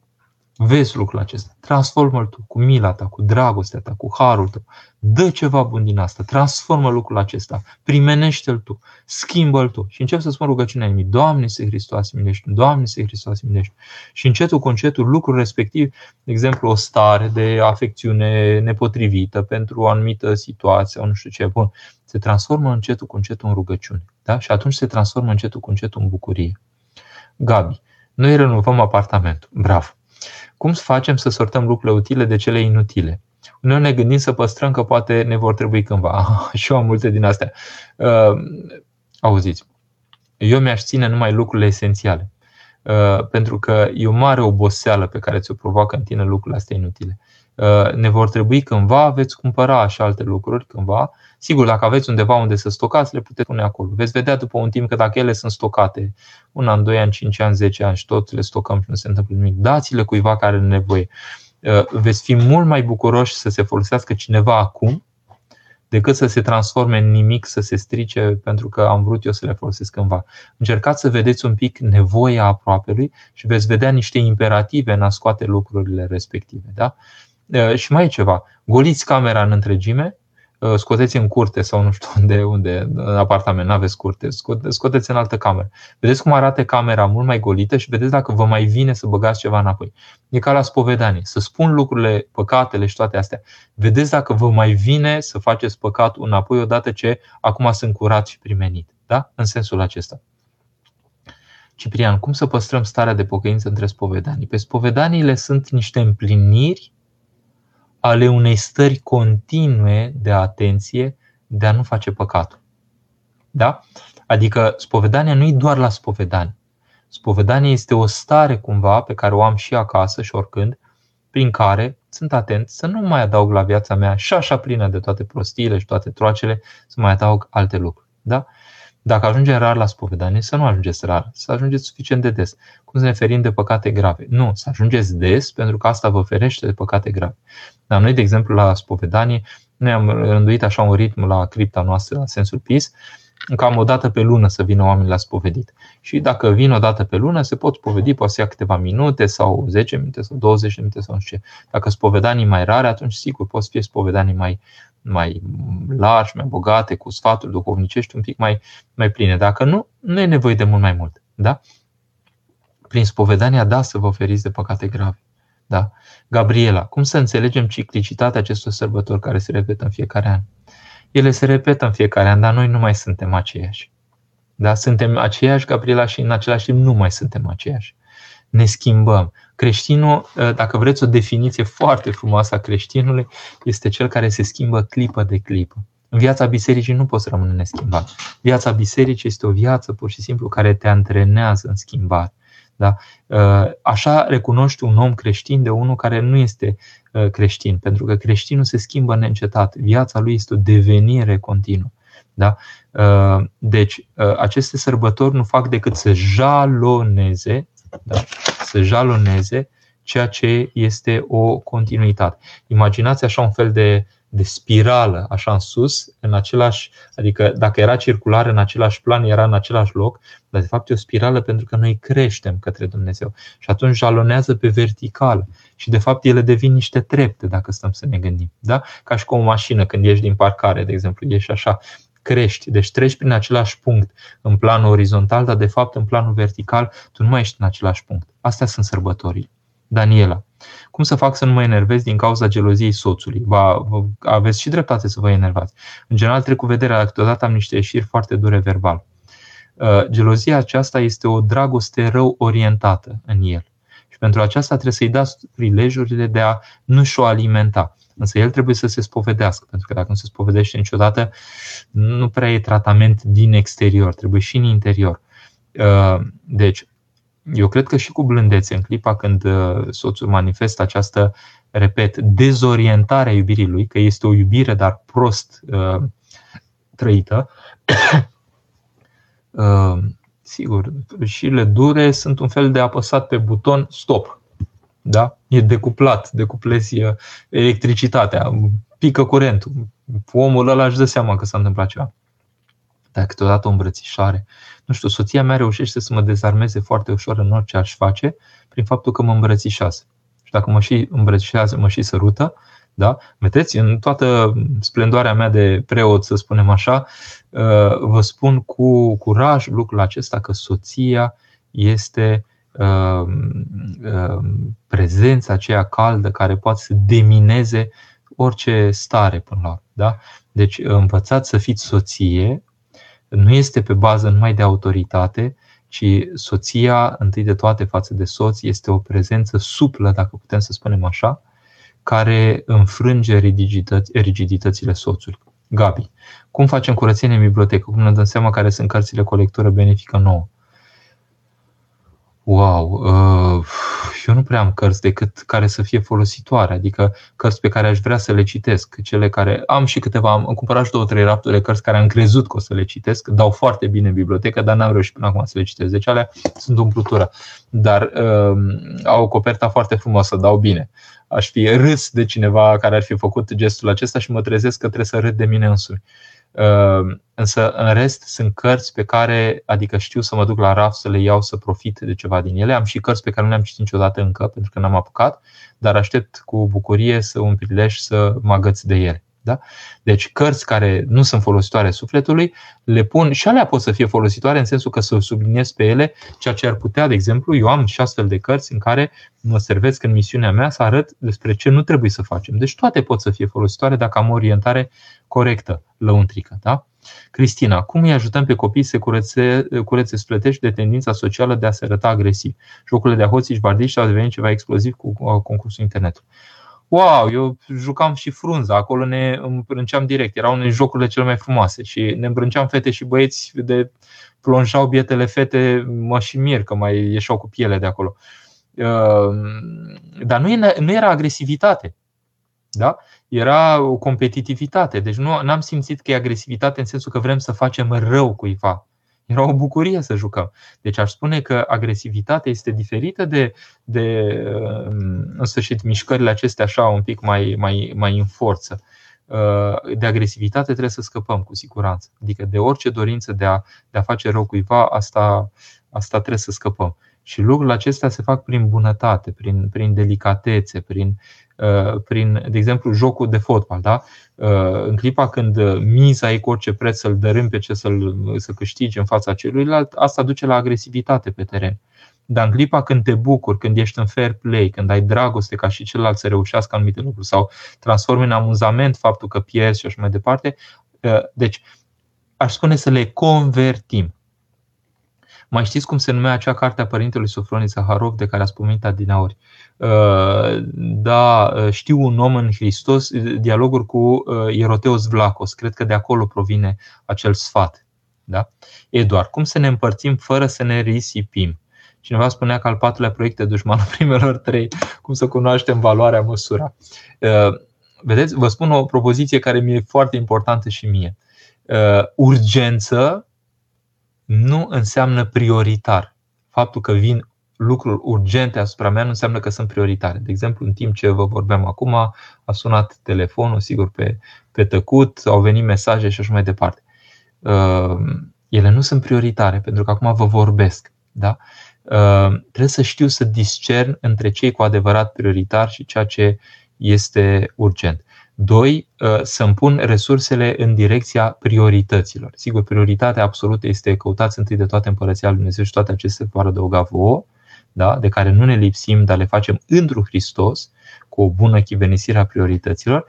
vezi lucrul acesta, transformă-l tu cu mila ta, cu dragostea ta, cu harul tău. Dă ceva bun din asta, transformă lucrul acesta, primenește-l tu, schimbă-l tu. Și încep să spun rugăciunea inimii, Doamne, se Hristos, milește Doamne, se Hristos, milește Și încetul cu încetul lucrul respectiv, de exemplu, o stare de afecțiune nepotrivită pentru o anumită situație sau nu știu ce, bun, se transformă încetul cu încetul în rugăciune. Da? Și atunci se transformă încetul cu încetul în bucurie. Gabi, noi renovăm apartamentul. Bravo! Cum să facem să sortăm lucrurile utile de cele inutile? Noi ne gândim să păstrăm că poate ne vor trebui cândva. și eu am multe din astea. Uh, auziți, eu mi-aș ține numai lucrurile esențiale. Uh, pentru că e o mare oboseală pe care ți-o provoacă în tine lucrurile astea inutile. Uh, ne vor trebui cândva, veți cumpăra și alte lucruri cândva. Sigur, dacă aveți undeva unde să stocați, le puteți pune acolo. Veți vedea după un timp că dacă ele sunt stocate, un an, doi ani, cinci ani, zece ani și tot le stocăm și nu se întâmplă nimic, dați-le cuiva care are nevoie. Uh, veți fi mult mai bucuroși să se folosească cineva acum decât să se transforme în nimic, să se strice pentru că am vrut eu să le folosesc cândva. Încercați să vedeți un pic nevoia aproapelui și veți vedea niște imperative în a scoate lucrurile respective. Da? Uh, și mai e ceva. Goliți camera în întregime, uh, scoteți în curte sau nu știu unde, unde în apartament, nu aveți curte, scoteți în altă cameră. Vedeți cum arată camera mult mai golită și vedeți dacă vă mai vine să băgați ceva înapoi. E ca la spovedanie, să spun lucrurile, păcatele și toate astea. Vedeți dacă vă mai vine să faceți păcatul înapoi odată ce acum sunt curat și primenit. Da? În sensul acesta. Ciprian, cum să păstrăm starea de pocăință între spovedanii? Pe spovedaniile sunt niște împliniri ale unei stări continue de atenție de a nu face păcatul. Da? Adică spovedania nu e doar la spovedanie. Spovedania este o stare cumva pe care o am și acasă și oricând, prin care sunt atent să nu mai adaug la viața mea și așa plină de toate prostiile și toate troacele, să mai adaug alte lucruri. Da? Dacă ajungem rar la spovedanie, să nu ajungeți rar, să ajungeți suficient de des. Cum să ne ferim de păcate grave? Nu, să ajungeți des, pentru că asta vă ferește de păcate grave. Dar noi, de exemplu, la spovedanie, noi am rânduit așa un ritm la cripta noastră, la sensul PIS, cam o dată pe lună să vină oamenii la spovedit. Și dacă vin o dată pe lună, se pot spovedi, poate să ia câteva minute sau 10 minute sau 20 minute sau nu știu ce. Dacă spovedanii mai rare, atunci sigur pot să fie spovedanii mai, mai largi, mai bogate, cu sfaturi duhovnicești un pic mai, mai pline. Dacă nu, nu e nevoie de mult mai mult. Da? Prin spovedania, da, să vă oferiți de păcate grave. Da? Gabriela, cum să înțelegem ciclicitatea acestor sărbători care se repetă în fiecare an? Ele se repetă în fiecare an, dar noi nu mai suntem aceiași. Da? Suntem aceiași, Gabriela, și în același timp nu mai suntem aceiași. Ne schimbăm. Creștinul, ă, dacă vreți o definiție foarte frumoasă a creștinului, este cel care se schimbă clipă de clipă. În viața bisericii nu poți rămâne neschimbat. Viața bisericii este o viață pur și simplu care te antrenează în schimbare. Da? Așa recunoști un om creștin de unul care nu este creștin, pentru că creștinul se schimbă neîncetat. Viața lui este o devenire continuă. Da? Deci, aceste sărbători nu fac decât să jaloneze, da? să jaloneze ceea ce este o continuitate. Imaginați așa un fel de, de spirală, așa în sus, în același, adică dacă era circular în același plan, era în același loc, dar de fapt e o spirală pentru că noi creștem către Dumnezeu. Și atunci jalonează pe vertical. Și de fapt ele devin niște trepte, dacă stăm să ne gândim. Da? Ca și cu o mașină, când ieși din parcare, de exemplu, ieși așa, crești, deci treci prin același punct în planul orizontal, dar de fapt în planul vertical tu nu mai ești în același punct. Astea sunt sărbătorile. Daniela. Cum să fac să nu mă enervez din cauza geloziei soțului? Va, aveți și dreptate să vă enervați. În general trec cu vederea, dar câteodată am niște ieșiri foarte dure verbal. Uh, gelozia aceasta este o dragoste rău orientată în el. Și pentru aceasta trebuie să-i dați prilejurile de a nu-și o alimenta. Însă el trebuie să se spovedească, pentru că dacă nu se spovedește niciodată, nu prea e tratament din exterior, trebuie și în interior. Uh, deci, eu cred că și cu blândețe, în clipa când uh, soțul manifestă această, repet, dezorientare a iubirii lui, că este o iubire, dar prost uh, trăită, uh, sigur, le dure sunt un fel de apăsat pe buton stop. Da? E decuplat, decuplezi uh, electricitatea, pică curentul. Omul ăla își dă seama că s-a întâmplat ceva. Dar câteodată o îmbrățișare, nu știu, soția mea reușește să mă dezarmeze foarte ușor în orice aș face prin faptul că mă îmbrățișează. Și dacă mă și îmbrățișează, mă și sărută, da? Vedeți, în toată splendoarea mea de preot, să spunem așa, uh, vă spun cu curaj lucrul acesta că soția este uh, uh, prezența aceea caldă care poate să demineze orice stare până la urmă. Da? Deci învățați să fiți soție nu este pe bază numai de autoritate, ci soția, întâi de toate față de soț, este o prezență suplă, dacă putem să spunem așa, care înfrânge rigiditățile soțului. Gabi, cum facem curățenie în bibliotecă? Cum ne dăm seama care sunt cărțile colectură benefică nouă? Wow, uh, eu nu prea am cărți decât care să fie folositoare, adică cărți pe care aș vrea să le citesc. Cele care am și câteva, am cumpărat și două, trei rapturi de cărți care am crezut că o să le citesc, dau foarte bine în bibliotecă, dar n-am reușit până acum să le citesc. Deci alea sunt umplutură, dar uh, au o coperta foarte frumoasă, dau bine. Aș fi râs de cineva care ar fi făcut gestul acesta și mă trezesc că trebuie să râd de mine însumi. Ehm, însă, în rest, sunt cărți pe care, adică știu să mă duc la raf să le iau să profit de ceva din ele. Am și cărți pe care nu le-am citit niciodată încă, pentru că n-am apucat, dar aștept cu bucurie să un prilej să mă agăț de ele. Da? Deci cărți care nu sunt folositoare sufletului, le pun și alea pot să fie folositoare în sensul că să subliniez pe ele ceea ce ar putea, de exemplu, eu am și astfel de cărți în care mă servesc în misiunea mea să arăt despre ce nu trebuie să facem. Deci toate pot să fie folositoare dacă am o orientare corectă, lăuntrică. Da? Cristina, cum îi ajutăm pe copii să curețe, curețe splătești de tendința socială de a se arăta agresiv? Jocurile de hoții și bardici au devenit ceva explosiv cu concursul internetului wow, eu jucam și frunza, acolo ne îmbrânceam direct, erau unele jocurile cele mai frumoase și ne îmbrânceam fete și băieți de plonjau bietele fete, mă și mir că mai ieșeau cu piele de acolo. Ehm, dar nu era agresivitate. Da? Era o competitivitate. Deci nu am simțit că e agresivitate în sensul că vrem să facem rău cuiva. Era o bucurie să jucăm. Deci aș spune că agresivitatea este diferită de, de în sfârșit, mișcările acestea așa un pic mai, mai, mai în forță. Uh, de agresivitate trebuie să scăpăm cu siguranță. Adică de orice dorință de a, de a face rău cuiva, asta, asta trebuie să scăpăm. Și lucrurile acestea se fac prin bunătate, prin, prin delicatețe, prin, uh, prin, de exemplu, jocul de fotbal. Da? Uh, în clipa când miza e cu orice preț să-l dărâm pe ce să-l, să câștige în fața celuilalt, asta duce la agresivitate pe teren. Dar în clipa când te bucuri, când ești în fair play, când ai dragoste ca și celălalt să reușească anumite lucruri sau transformi în amuzament faptul că pierzi și așa mai departe, uh, deci aș spune să le convertim. Mai știți cum se numea acea carte a părintelui Sofronie Zaharov de care a pomenit Adinauri? Uh, da, uh, știu un om în Hristos, dialoguri cu uh, Ieroteos Vlacos. Cred că de acolo provine acel sfat. Da? Eduard, cum să ne împărțim fără să ne risipim? Cineva spunea că al patrulea proiect e dușmanul primelor trei, cum să cunoaștem valoarea, măsura. Vedeți, vă spun o propoziție care mi-e foarte importantă și mie. Urgență nu înseamnă prioritar. Faptul că vin lucruri urgente asupra mea nu înseamnă că sunt prioritare. De exemplu, în timp ce vă vorbeam acum, a sunat telefonul, sigur, pe, pe tăcut, au venit mesaje și așa mai departe. Uh, ele nu sunt prioritare, pentru că acum vă vorbesc. Da? Uh, trebuie să știu să discern între cei cu adevărat prioritar și ceea ce este urgent. Doi, uh, să-mi pun resursele în direcția priorităților. Sigur, prioritatea absolută este căutați întâi de toate împărăția lui Dumnezeu și toate acestea vor adăuga vouă da? de care nu ne lipsim, dar le facem într Hristos, cu o bună chivenisire a priorităților.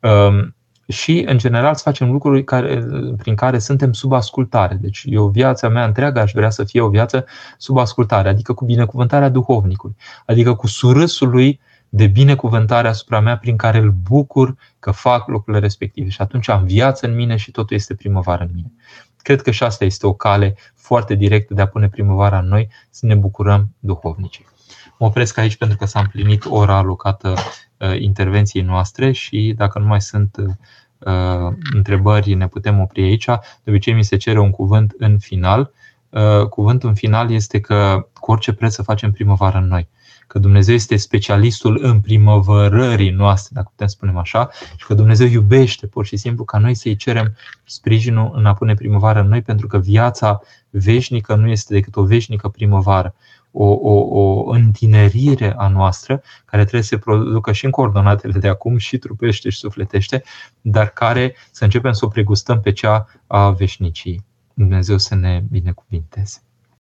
Um, și, în general, să facem lucruri care, prin care suntem sub ascultare. Deci, eu, viața mea întreagă aș vrea să fie o viață sub ascultare, adică cu binecuvântarea duhovnicului, adică cu surâsul lui de binecuvântare asupra mea prin care îl bucur că fac lucrurile respective. Și atunci am viață în mine și totul este primăvară în mine. Cred că și asta este o cale foarte directă de a pune primăvara în noi, să ne bucurăm duhovnicii. Mă opresc aici pentru că s-a împlinit ora alocată uh, intervenției noastre și dacă nu mai sunt uh, întrebări, ne putem opri aici. De obicei mi se cere un cuvânt în final. Uh, cuvântul în final este că cu orice preț să facem primăvară în noi că Dumnezeu este specialistul în primăvărării noastre, dacă putem spune așa, și că Dumnezeu iubește pur și simplu ca noi să-i cerem sprijinul în a pune primăvară în noi, pentru că viața veșnică nu este decât o veșnică primăvară, o, o, o întinerire a noastră, care trebuie să se producă și în coordonatele de acum, și trupește și sufletește, dar care să începem să o pregustăm pe cea a veșnicii. Dumnezeu să ne binecuvinteze.